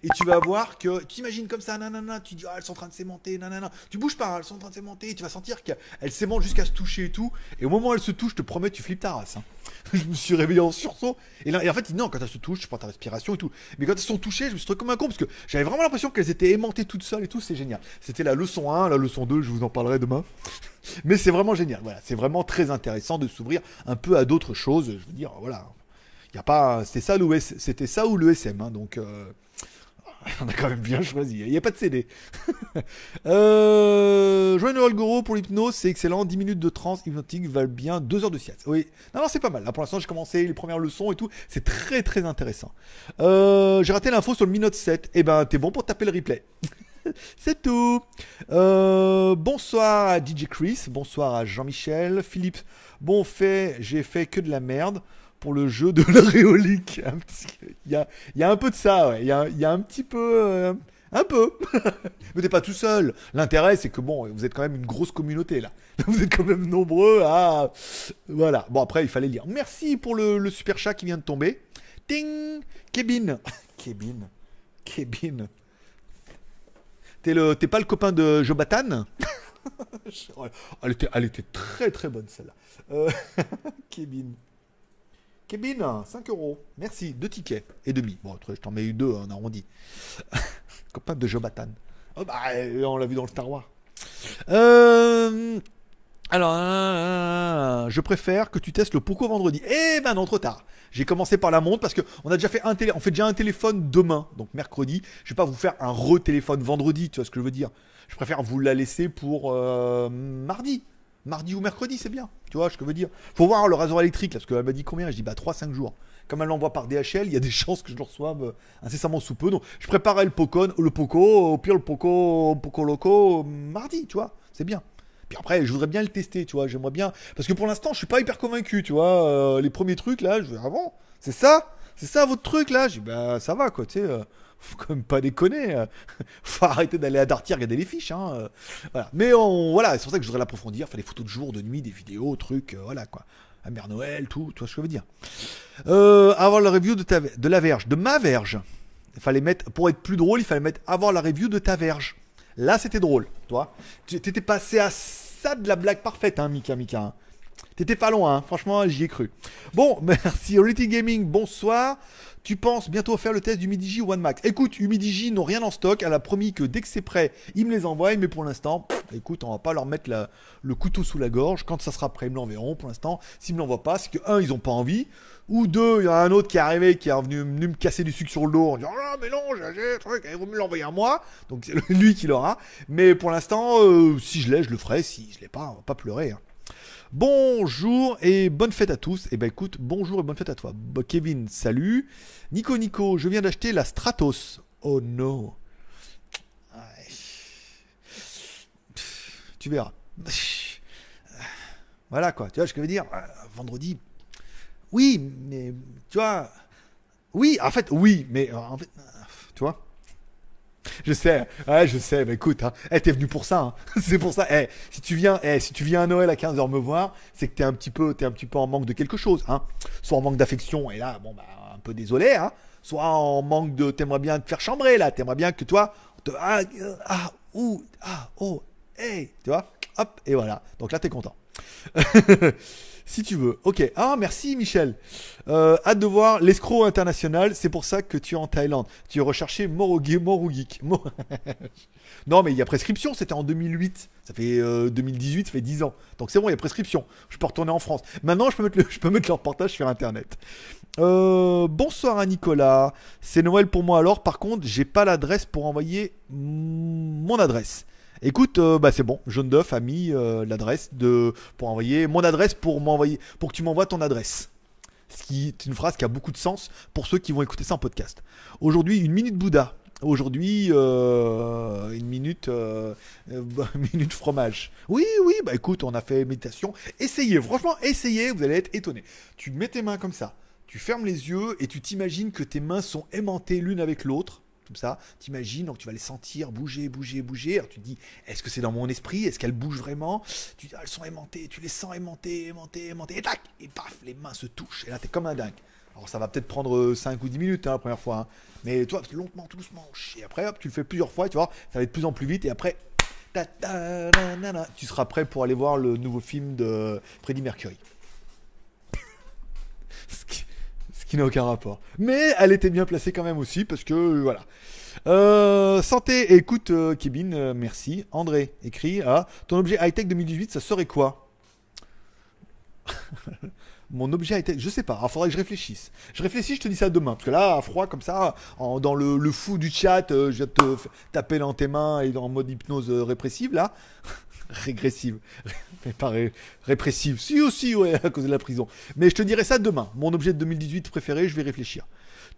A: et tu vas voir que tu imagines comme ça, nanana, tu dis ah elles sont en train de s'aimanter, nanana, tu bouges pas, elles sont en train de s'aimanter, et tu vas sentir qu'elles s'aimantent jusqu'à se toucher et tout, et au moment où elles se touchent, je te promets, tu flippes ta race. Hein. je me suis réveillé en sursaut, et là, en fait non, quand elles se touchent, tu prends ta respiration et tout, mais quand elles sont touchées, je me suis trouvé comme un con parce que j'avais vraiment l'impression qu'elles étaient aimantées toutes seules et tout, c'est génial. C'était la leçon 1, la leçon 2, je vous en parlerai demain. Mais c'est vraiment génial. Voilà, c'est vraiment très intéressant de s'ouvrir un peu à d'autres choses. Je veux dire, voilà. A pas, c'était ça, c'était ça ou le SM. Hein, donc, euh, on a quand même bien choisi. Il n'y a pas de CD. euh, Joël Goro pour l'hypnose, c'est excellent. 10 minutes de trans hypnotique valent bien 2 heures de sieste. Oui, non, non, c'est pas mal. Là, pour l'instant, j'ai commencé les premières leçons et tout. C'est très, très intéressant. Euh, j'ai raté l'info sur le Mi Note 7. Eh ben, t'es bon pour taper le replay. C'est tout. Euh, bonsoir à DJ Chris, bonsoir à Jean-Michel, Philippe. Bon fait, j'ai fait que de la merde pour le jeu de la réolique. Il y a, un peu de ça, Il y a, y a, un petit peu. Euh, un peu. Mais t'es pas tout seul. L'intérêt, c'est que bon, vous êtes quand même une grosse communauté là. Vous êtes quand même nombreux à. Voilà. Bon, après, il fallait lire. Merci pour le, le super chat qui vient de tomber. Ting Kevin. Kevin. Kevin. T'es, pas le copain de Jobatan elle, était, elle était très très bonne celle-là. Euh, Kevin. Kevin, 5 euros. Merci. Deux tickets et demi. Bon, je t'en mets eu deux, on arrondit. copain de Jobatan. Oh, bah, on l'a vu dans le Star Wars. Euh, alors, je préfère que tu testes le Poco vendredi. Eh ben non, trop tard. J'ai commencé par la montre parce que on a déjà fait un déjà un téléphone demain, donc mercredi. Je vais pas vous faire un re-téléphone vendredi, tu vois ce que je veux dire. Je préfère vous la laisser pour euh, mardi. Mardi ou mercredi, c'est bien. Tu vois ce que je veux dire. Faut voir le rasoir électrique, là, parce qu'elle m'a dit combien? Je dis bah 3-5 jours. Comme elle l'envoie par DHL, il y a des chances que je le reçoive euh, incessamment sous peu. Donc je préparerai le Poco, le Poco, au pire le Poco, Poco Loco mardi, tu vois. C'est bien. Après, je voudrais bien le tester, tu vois. J'aimerais bien. Parce que pour l'instant, je suis pas hyper convaincu, tu vois. Euh, les premiers trucs, là, je vais. Ah bon C'est ça C'est ça votre truc, là Je dis, bah, ça va, quoi, tu sais. Euh, faut quand même pas déconner. Euh. faut arrêter d'aller à Darty regarder les fiches, hein. voilà. Mais on, voilà, c'est pour ça que je voudrais l'approfondir. Faire des photos de jour, de nuit, des vidéos, trucs, voilà, quoi. La mère Noël, tout, tu vois ce que je veux dire. avoir la review de, ta, de la verge, de ma verge. Il fallait mettre, pour être plus drôle, il fallait mettre avoir la review de ta verge. Là, c'était drôle, toi. Tu étais passé à de la blague parfaite, hein, Mika Mika. T'étais pas loin, hein. franchement, j'y ai cru. Bon, merci. Ority Gaming, bonsoir. Tu penses bientôt faire le test du Midigi One Max Écoute, Humidigi n'ont rien en stock. Elle a promis que dès que c'est prêt, ils me les envoient. Mais pour l'instant, écoute, on va pas leur mettre le couteau sous la gorge. Quand ça sera prêt, ils me l'enverront. Pour l'instant, s'ils me l'envoient pas, c'est que un, ils ont pas envie. Ou deux, il y a un autre qui est arrivé, qui est venu, me casser du sucre sur le dos en disant Ah, mais non, j'ai un truc, il vaut mieux l'envoyer à moi. Donc c'est lui qui l'aura. Mais pour l'instant, euh, si je l'ai, je le ferai. Si je l'ai pas, on va pas pleurer. Hein. Bonjour et bonne fête à tous. Et eh ben écoute, bonjour et bonne fête à toi. Kevin, salut. Nico Nico, je viens d'acheter la Stratos. Oh no. Tu verras. Voilà quoi, tu vois ce que je veux dire? Euh, Vendredi. Oui, mais tu vois. Oui, en fait, oui, mais euh, en fait, tu vois je sais, ouais, je sais, mais écoute, hein, hey, t'es venu pour ça, hein. c'est pour ça. Hey, si tu viens, hey, si tu viens à Noël à 15h me voir, c'est que t'es un petit peu, es un petit peu en manque de quelque chose, hein. Soit en manque d'affection, et là, bon bah, un peu désolé, hein. Soit en manque de, t'aimerais bien te faire chambrer là, t'aimerais bien que toi, ah, ah, ou, ah, oh, hey, tu vois, hop, et voilà. Donc là, t'es content. si tu veux. Ok. Ah, merci Michel. Euh, hâte de voir l'escroc international. C'est pour ça que tu es en Thaïlande. Tu es recherché Morogi, non, mais il y a prescription. C'était en 2008. Ça fait 2018, euh, ça fait 10 ans. Donc c'est bon, il y a prescription. Je peux retourner en France. Maintenant, je peux mettre le, je reportage sur Internet. Euh, bonsoir à Nicolas. C'est Noël pour moi alors. Par contre, j'ai pas l'adresse pour envoyer mon adresse. Écoute, euh, bah c'est bon, Jaune d'œuf a mis euh, l'adresse de pour envoyer mon adresse pour m'envoyer pour que tu m'envoies ton adresse. Ce qui est une phrase qui a beaucoup de sens pour ceux qui vont écouter ça en podcast. Aujourd'hui, une minute Bouddha. Aujourd'hui, euh, une minute, minute fromage. Oui, oui, bah écoute, on a fait méditation. Essayez, franchement, essayez, vous allez être étonné. Tu mets tes mains comme ça, tu fermes les yeux et tu t'imagines que tes mains sont aimantées l'une avec l'autre comme ça, t'imagines, donc tu vas les sentir bouger, bouger, bouger. Alors tu te dis, est-ce que c'est dans mon esprit? Est-ce qu'elles bougent vraiment? Tu elles sont aimantées, tu les sens aimantées, aimantées, aimantées, et tac Et paf, les mains se touchent. Et là, t'es comme un dingue. Alors ça va peut-être prendre 5 ou 10 minutes hein, la première fois. Hein. Mais toi, lentement, tout doucement. Et après, hop, tu le fais plusieurs fois, tu vois, ça va être de plus en plus vite. Et après, tu seras prêt pour aller voir le nouveau film de Freddie Mercury. n'a aucun rapport. Mais elle était bien placée quand même aussi, parce que euh, voilà. Euh, santé, écoute, euh, Kevin, merci. André écrit Ah, ton objet high-tech 2018, ça serait quoi? Mon objet high-tech, je sais pas, il faudrait que je réfléchisse. Je réfléchis, je te dis ça demain. Parce que là, à froid comme ça, dans le, fou du chat, je vais te taper dans tes mains et en mode hypnose répressive, là. régressive. pas répressive. Si aussi, ouais, à cause de la prison. Mais je te dirai ça demain. Mon objet de 2018 préféré, je vais réfléchir.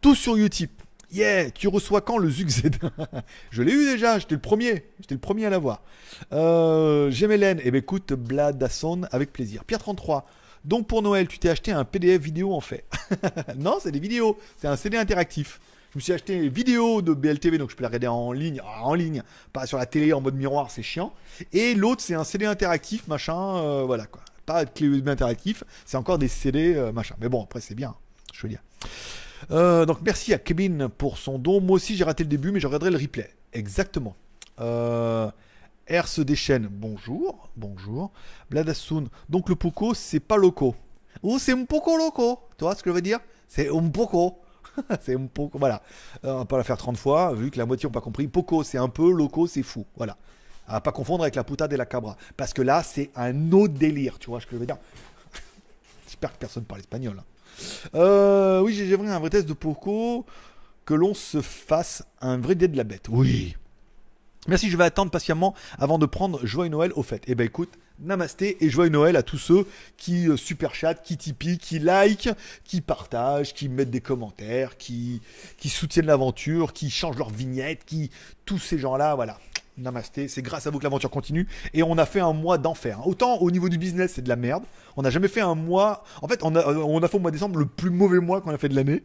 A: Tout sur Utip. Yeah, tu reçois quand le Zug Je l'ai eu déjà, j'étais le premier. J'étais le premier à l'avoir. Euh, Hélène. Eh ben écoute, Bladasson, avec plaisir. Pierre 33. Donc pour Noël, tu t'es acheté un PDF vidéo en fait. non, c'est des vidéos. C'est un CD interactif. Je me suis acheté une vidéo de BLTV, donc je peux la regarder en ligne, en ligne, pas sur la télé en mode miroir, c'est chiant. Et l'autre, c'est un CD interactif, machin, euh, voilà quoi. Pas de clé USB interactif, c'est encore des CD, euh, machin. Mais bon, après, c'est bien, je veux dire. Euh, donc merci à Kevin pour son don. Moi aussi, j'ai raté le début, mais je regarderai le replay. Exactement. R se déchaîne. Bonjour, bonjour. Bladassoun. Donc le Poco, c'est pas loco. Ou c'est un Poco loco. Tu vois ce que je veux dire? C'est un Poco. c'est un Poco, voilà. Euh, on va pas la faire 30 fois, vu que la moitié n'ont pas compris. Poco, c'est un peu, loco, c'est fou. Voilà. À pas confondre avec la puta de la cabra. Parce que là, c'est un autre délire, tu vois ce que je veux dire? J'espère que personne parle espagnol. Hein. Euh, oui, j'ai vraiment un vrai test de Poco. Que l'on se fasse un vrai dé de la bête. Oui. Merci, je vais attendre patiemment avant de prendre Joyeux Noël au fait. Eh ben écoute, Namasté et joyeux Noël à tous ceux qui euh, super qui tipent, qui like, qui partagent, qui mettent des commentaires, qui, qui soutiennent l'aventure, qui changent leur vignette, qui tous ces gens-là, voilà. Namasté, c'est grâce à vous que l'aventure continue et on a fait un mois d'enfer. Autant au niveau du business, c'est de la merde. On n'a jamais fait un mois. En fait, on a, a fait au mois de décembre le plus mauvais mois qu'on a fait de l'année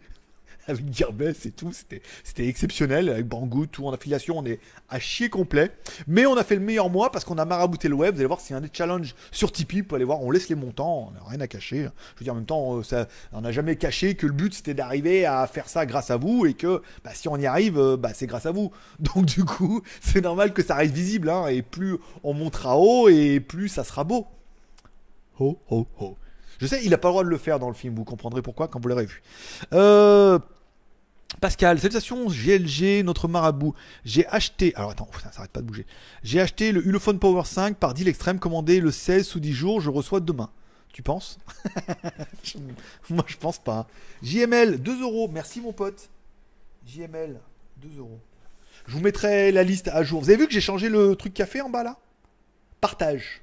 A: avec Gearbest et tout. C'était, c'était exceptionnel. Avec Banggood, tout en affiliation, on est à chier complet. Mais on a fait le meilleur mois parce qu'on a marabouté le web. Vous allez voir, c'est un des challenges sur Tipeee. Pour aller voir, on laisse les montants. On n'a rien à cacher. Je veux dire, en même temps, euh, on n'a jamais caché que le but c'était d'arriver à faire ça grâce à vous et que bah, si on y arrive, euh, bah, c'est grâce à vous. Donc, du coup, c'est normal que ça reste visible. Hein, et plus on montera haut et plus ça sera beau. Ho, ho, ho. Je sais, il a pas le droit de le faire dans le film, vous comprendrez pourquoi quand vous l'aurez vu. Euh, Pascal, salutations GLG, notre marabout. J'ai acheté, alors attends, ça s'arrête pas de bouger. J'ai acheté le Ulefone Power 5 par Deal Extreme, commandé le 16 sous 10 jours, je reçois demain. Tu penses Moi je pense pas. JML, 2 euros, merci mon pote. JML, 2 euros. Je vous mettrai la liste à jour. Vous avez vu que j'ai changé le truc café en bas là? Partage.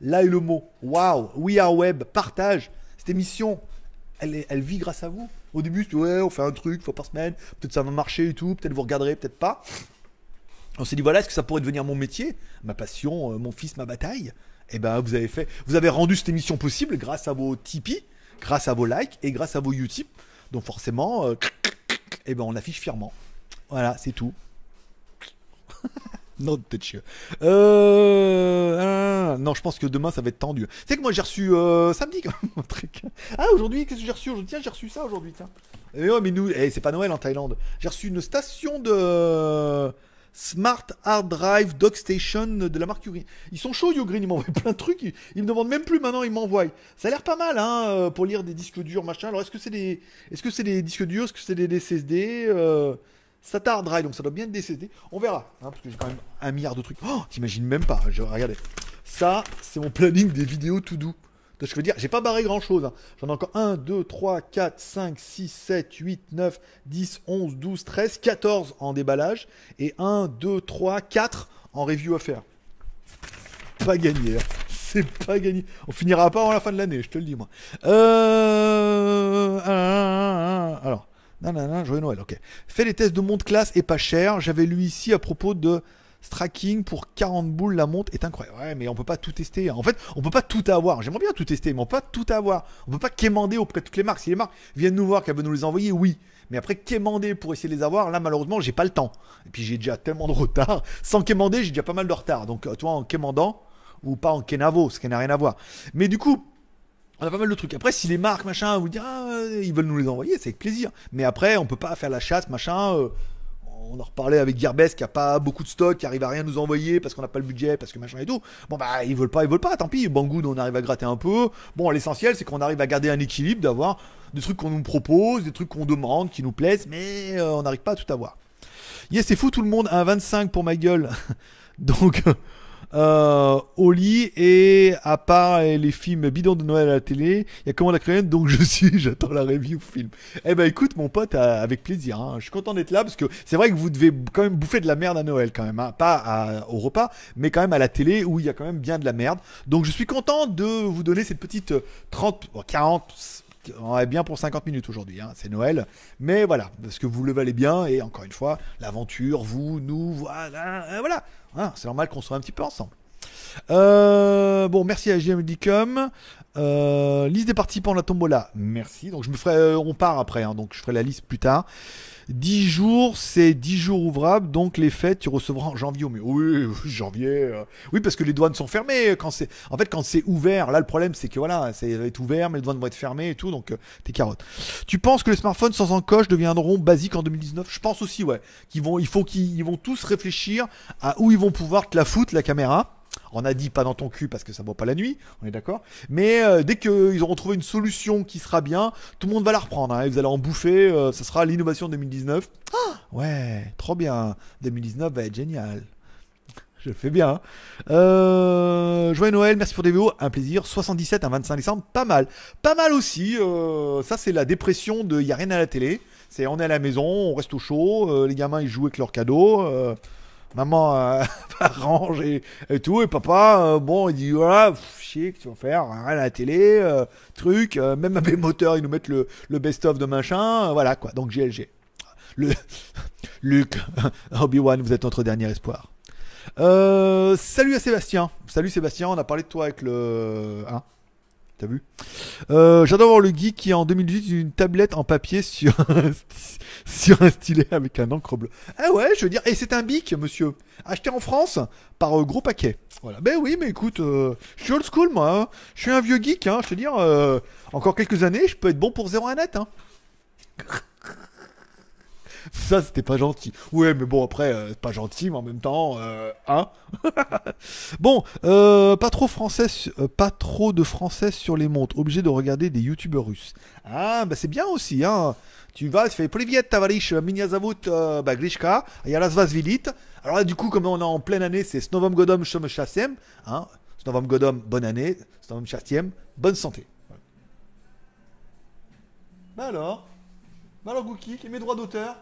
A: Là est le mot. Waouh, We Are Web, partage. Cette émission, elle, elle vit grâce à vous. Au début, ouais, on fait un truc, fois par semaine, peut-être ça va marcher et tout, peut-être vous regarderez, peut-être pas. On s'est dit voilà, est-ce que ça pourrait devenir mon métier, ma passion, euh, mon fils, ma bataille? Eh ben, vous avez fait, vous avez rendu cette émission possible grâce à vos Tipeee, grâce à vos likes et grâce à vos Utip. Donc forcément, euh, eh ben, on affiche fièrement. Voilà, c'est tout. non, chieux. Euh, non, je pense que demain ça va être tendu. C'est que moi j'ai reçu euh, samedi quand même un truc. Ah, aujourd'hui, qu'est-ce que j'ai reçu Tiens, j'ai reçu ça aujourd'hui, tiens. Eh mais nous, eh, c'est pas Noël en Thaïlande. J'ai reçu une station de Smart Hard Drive Dock Station de la marque Ugreen. Ils sont chauds, Ugreen, ils m'envoient plein de trucs. Ils, me demandent même plus maintenant, ils m'envoient. Ça a l'air pas mal, hein, euh, pour lire des disques durs, machin. Alors, est-ce que c'est des, est-ce que c'est des disques durs, est-ce que c'est des euh, Hard Drive, donc ça doit bien SSD. On verra, hein, parce que j'ai quand même un milliard de trucs. Oh, t'imagines même pas. Regardez, ça, c'est mon planning des vidéos tout doux. Je veux dire, j'ai pas barré grand chose. hein. J'en ai encore 1, 2, 3, 4, 5, 6, 7, 8, 9, 10, 11, 12, 13, 14 en déballage. Et 1, 2, 3, 4 en review à faire. Pas gagné. hein. C'est pas gagné. On finira pas avant la fin de l'année, je te le dis moi. Euh... Alors. Nanana, joyeux Noël, ok. Fais les tests de montre classe et pas cher. J'avais lu ici à propos de Stracking pour 40 boules, la montre est incroyable. Ouais, mais on peut pas tout tester. En fait, on peut pas tout avoir. J'aimerais bien tout tester, mais on peut pas tout avoir. On peut pas quémander auprès de toutes les marques. Si les marques viennent nous voir, qu'elles veulent nous les envoyer, oui. Mais après, quémander pour essayer de les avoir, là, malheureusement, j'ai pas le temps. Et puis, j'ai déjà tellement de retard. Sans quémander, j'ai déjà pas mal de retard. Donc, euh, toi, en quémandant, ou pas en kenavo, ce qui n'a rien à voir. Mais du coup, on a pas mal de trucs. Après, si les marques, machin, vous dire, ah, euh, ils veulent nous les envoyer, c'est avec plaisir. Mais après, on peut pas faire la chasse, machin. euh, on en reparlait avec Gearbest qui a pas beaucoup de stock, qui arrive à rien nous envoyer parce qu'on n'a pas le budget, parce que machin et tout. Bon bah ils veulent pas, ils veulent pas, tant pis. Banggood on arrive à gratter un peu. Bon l'essentiel c'est qu'on arrive à garder un équilibre, d'avoir des trucs qu'on nous propose, des trucs qu'on demande, qui nous plaisent, mais euh, on n'arrive pas à tout avoir. Yes c'est fou tout le monde, un 25 pour ma gueule. Donc euh, lit et à part euh, les films bidons de Noël à la télé, il y a comment la créenne donc je suis, j'attends la review film. Eh ben écoute mon pote, euh, avec plaisir, hein. je suis content d'être là parce que c'est vrai que vous devez quand même bouffer de la merde à Noël quand même, hein. pas à- au repas, mais quand même à la télé où il y a quand même bien de la merde. Donc je suis content de vous donner cette petite euh, 30, bon, 40, on est bien pour 50 minutes aujourd'hui, hein, c'est Noël. Mais voilà, parce que vous le valez bien, et encore une fois, l'aventure, vous, nous, voilà, euh, voilà. Hein, c'est normal qu'on soit un petit peu ensemble. Euh, bon, merci à JMDcom. Euh, liste des participants à la tombola, merci. Donc je me ferai, euh, on part après, hein, donc je ferai la liste plus tard. 10 jours, c'est 10 jours ouvrables, donc les fêtes, tu recevras en janvier. Mais oui, janvier. euh, Oui, parce que les douanes sont fermées. Quand c'est, en fait, quand c'est ouvert, là, le problème, c'est que voilà, ça va être ouvert, mais les douanes vont être fermées et tout, donc euh, t'es carotte. Tu penses que les smartphones sans encoche deviendront basiques en 2019 Je pense aussi, ouais. Qu'ils vont, il faut qu'ils ils vont tous réfléchir à où ils vont pouvoir te la foutre, la caméra. On a dit pas dans ton cul parce que ça vaut pas la nuit, on est d'accord. Mais euh, dès qu'ils auront trouvé une solution qui sera bien, tout le monde va la reprendre. hein, et vous allez en bouffer. euh, ça sera l'innovation 2019. Ah, ouais, trop bien. 2019 va être génial. Je le fais bien. Euh, joyeux Noël, merci pour des vidéos, un plaisir. 77 à 25 décembre, pas mal. Pas mal aussi. ça, c'est la dépression de y a rien à la télé. C'est on est à la maison, on reste au chaud. les gamins, ils jouent avec leurs cadeaux. Maman euh, range et, tout. Et papa, euh, bon, il dit voilà, pff, chier, que tu vas faire? Rien à la télé, euh, truc. euh, même avec moteur, ils nous mettent le, best-of de machin. voilà quoi. Donc GLG. Le, Luc, Obi-Wan, vous êtes notre dernier espoir. Salut à Sébastien. Salut Sébastien, on a parlé de toi avec le. Hein? T'as vu Euh, J'adore voir le geek qui a en 2018 une tablette en papier sur un, sur un stylet avec un encre bleue. Ah ouais, je veux dire, et c'est un bic, monsieur, acheté en France par euh, gros paquet. Voilà. Ben oui, mais écoute, euh, je suis old school moi. hein. Je suis un vieux geek, hein. Je te dire, euh, encore quelques années, je peux être bon pour 0 net. Hein. Ça, c'était pas gentil. Ouais, mais bon, après, euh, pas gentil, mais en même temps, euh, hein Bon, euh, pas trop français, euh, pas trop de français sur les montres. Obligé de regarder des youtubeurs russes. Ah, bah c'est bien aussi, hein. Tu vas, tu fais Privet, Tavarish, Minya Zavut, euh, bah, Grishka, Yalas Vasvilit. Alors là, du coup, comme on est en pleine année, c'est Snovom Godom Shom Shasem. Hein Godom, bonne année. Snovom Shasiem, bonne santé. Bah alors? Bah alors, Gookie, mes droits d'auteur?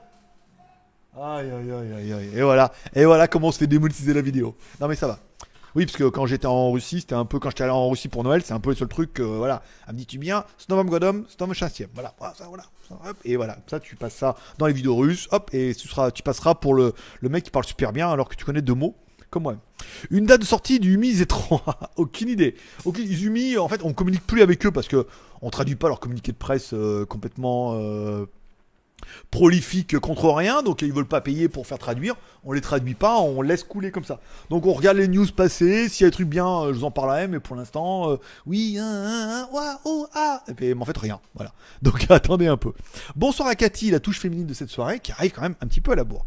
A: Aïe aïe aïe aïe aïe. Et voilà. Et voilà comment on se fait démonétiser la vidéo. Non mais ça va. Oui, parce que quand j'étais en Russie, c'était un peu quand j'étais allé en Russie pour Noël, c'est un peu le seul truc, euh, voilà. Elle me dit tu bien, Snovom Godom, Snovom Chastième. Voilà, voilà, ça, voilà. hop, et voilà, ça tu passes ça dans les vidéos russes, hop, et tu, seras, tu passeras pour le, le mec qui parle super bien alors que tu connais deux mots, comme moi. Une date de sortie du Umi Z3, aucune idée. Ok, les Umi, en fait, on communique plus avec eux parce que on traduit pas leur communiqué de presse euh, complètement euh, prolifique contre rien, donc ils veulent pas payer pour faire traduire. On les traduit pas, on laisse couler comme ça. Donc on regarde les news passer, s'il y a des trucs bien, euh, je vous en parlerai, mais pour l'instant, euh, oui, ouah, oh, ah, et puis mais en fait rien, voilà. Donc attendez un peu. Bonsoir à Cathy, la touche féminine de cette soirée, qui arrive quand même un petit peu à la bourre.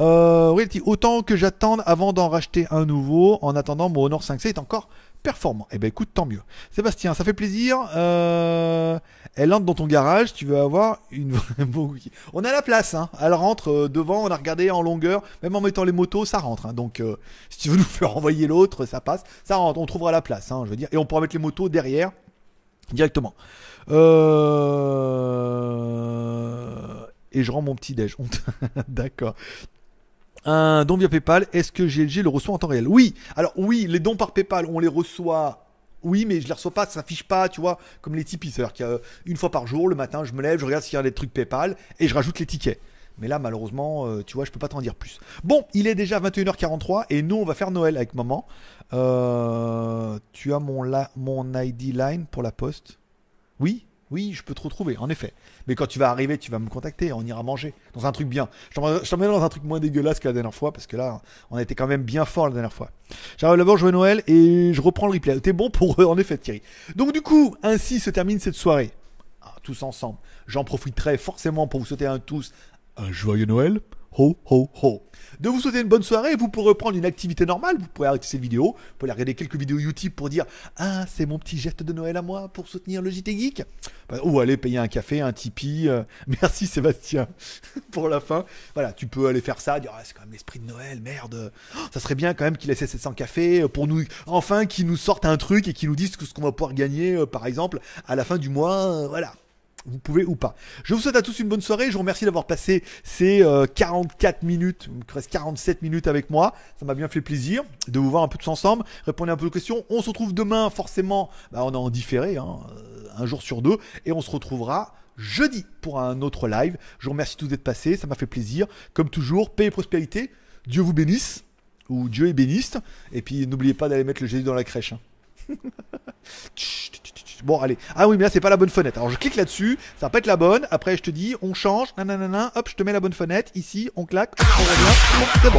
A: Euh, autant que j'attende avant d'en racheter un nouveau, en attendant mon Honor 5C est encore performant. Eh ben écoute, tant mieux. Sébastien, ça fait plaisir. Euh, elle entre dans ton garage, tu veux avoir une. On a la place, hein. Elle rentre euh, devant, on a regardé en longueur, même en mettant les motos, ça rentre. hein. Donc euh, si tu veux nous faire envoyer l'autre, ça passe. Ça rentre, on trouvera la place, hein, je veux dire. Et on pourra mettre les motos derrière directement. Et je rends mon petit déj. D'accord. Un don via PayPal, est-ce que GLG le reçoit en temps réel? Oui. Alors oui, les dons par PayPal, on les reçoit. Oui, mais je les reçois pas, ça s'affiche pas, tu vois, comme les Tipeee. C'est-à-dire qu'une fois par jour, le matin, je me lève, je regarde s'il y a des trucs PayPal et je rajoute les tickets. Mais là, malheureusement, euh, tu vois, je peux pas t'en dire plus. Bon, il est déjà 21h43 et nous, on va faire Noël avec maman. Euh, tu as mon ID line pour la poste? Oui, oui, je peux te retrouver, en effet. Mais quand tu vas arriver, tu vas me contacter, on ira manger dans un truc bien. Je t'emmène dans un truc moins dégueulasse que la dernière fois, parce que là, on a été quand même bien fort la dernière fois. J'arrive d'abord jouer Noël et je reprends le replay. T'es bon pour eux, en effet, Thierry. Donc du coup, ainsi se termine cette soirée. Ah, tous ensemble. J'en profiterai forcément pour vous souhaiter à tous un joyeux Noël. Ho, ho, ho. De vous souhaiter une bonne soirée, vous pourrez reprendre une activité normale, vous pourrez arrêter ces vidéos, vous pouvez regarder quelques vidéos YouTube pour dire Ah, c'est mon petit geste de Noël à moi pour soutenir le JT Geek. Bah, Ou aller payer un café, un Tipeee. euh, Merci Sébastien pour la fin. Voilà, tu peux aller faire ça, dire Ah, c'est quand même l'esprit de Noël, merde. Oh, ça serait bien quand même qu'il ait 700 cafés pour nous, enfin, qu'il nous sorte un truc et qu'il nous dise ce qu'on va pouvoir gagner, euh, par exemple, à la fin du mois. euh, voilà. Vous pouvez ou pas. Je vous souhaite à tous une bonne soirée. Je vous remercie d'avoir passé ces euh, 44 minutes, reste 47 minutes avec moi. Ça m'a bien fait plaisir de vous voir un peu tous ensemble, répondre un peu questions. On se retrouve demain, forcément. Bah, on est en différé, hein, euh, un jour sur deux, et on se retrouvera jeudi pour un autre live. Je vous remercie tous d'être passés, ça m'a fait plaisir. Comme toujours, paix et prospérité. Dieu vous bénisse, ou Dieu est béniste. Et puis n'oubliez pas d'aller mettre le Jésus dans la crèche. hein. Bon, allez. Ah oui, mais là, c'est pas la bonne fenêtre. Alors, je clique là-dessus. Ça va pas être la bonne. Après, je te dis, on change. Nanana. Hop, je te mets la bonne fenêtre. Ici, on claque. On revient. C'est bon.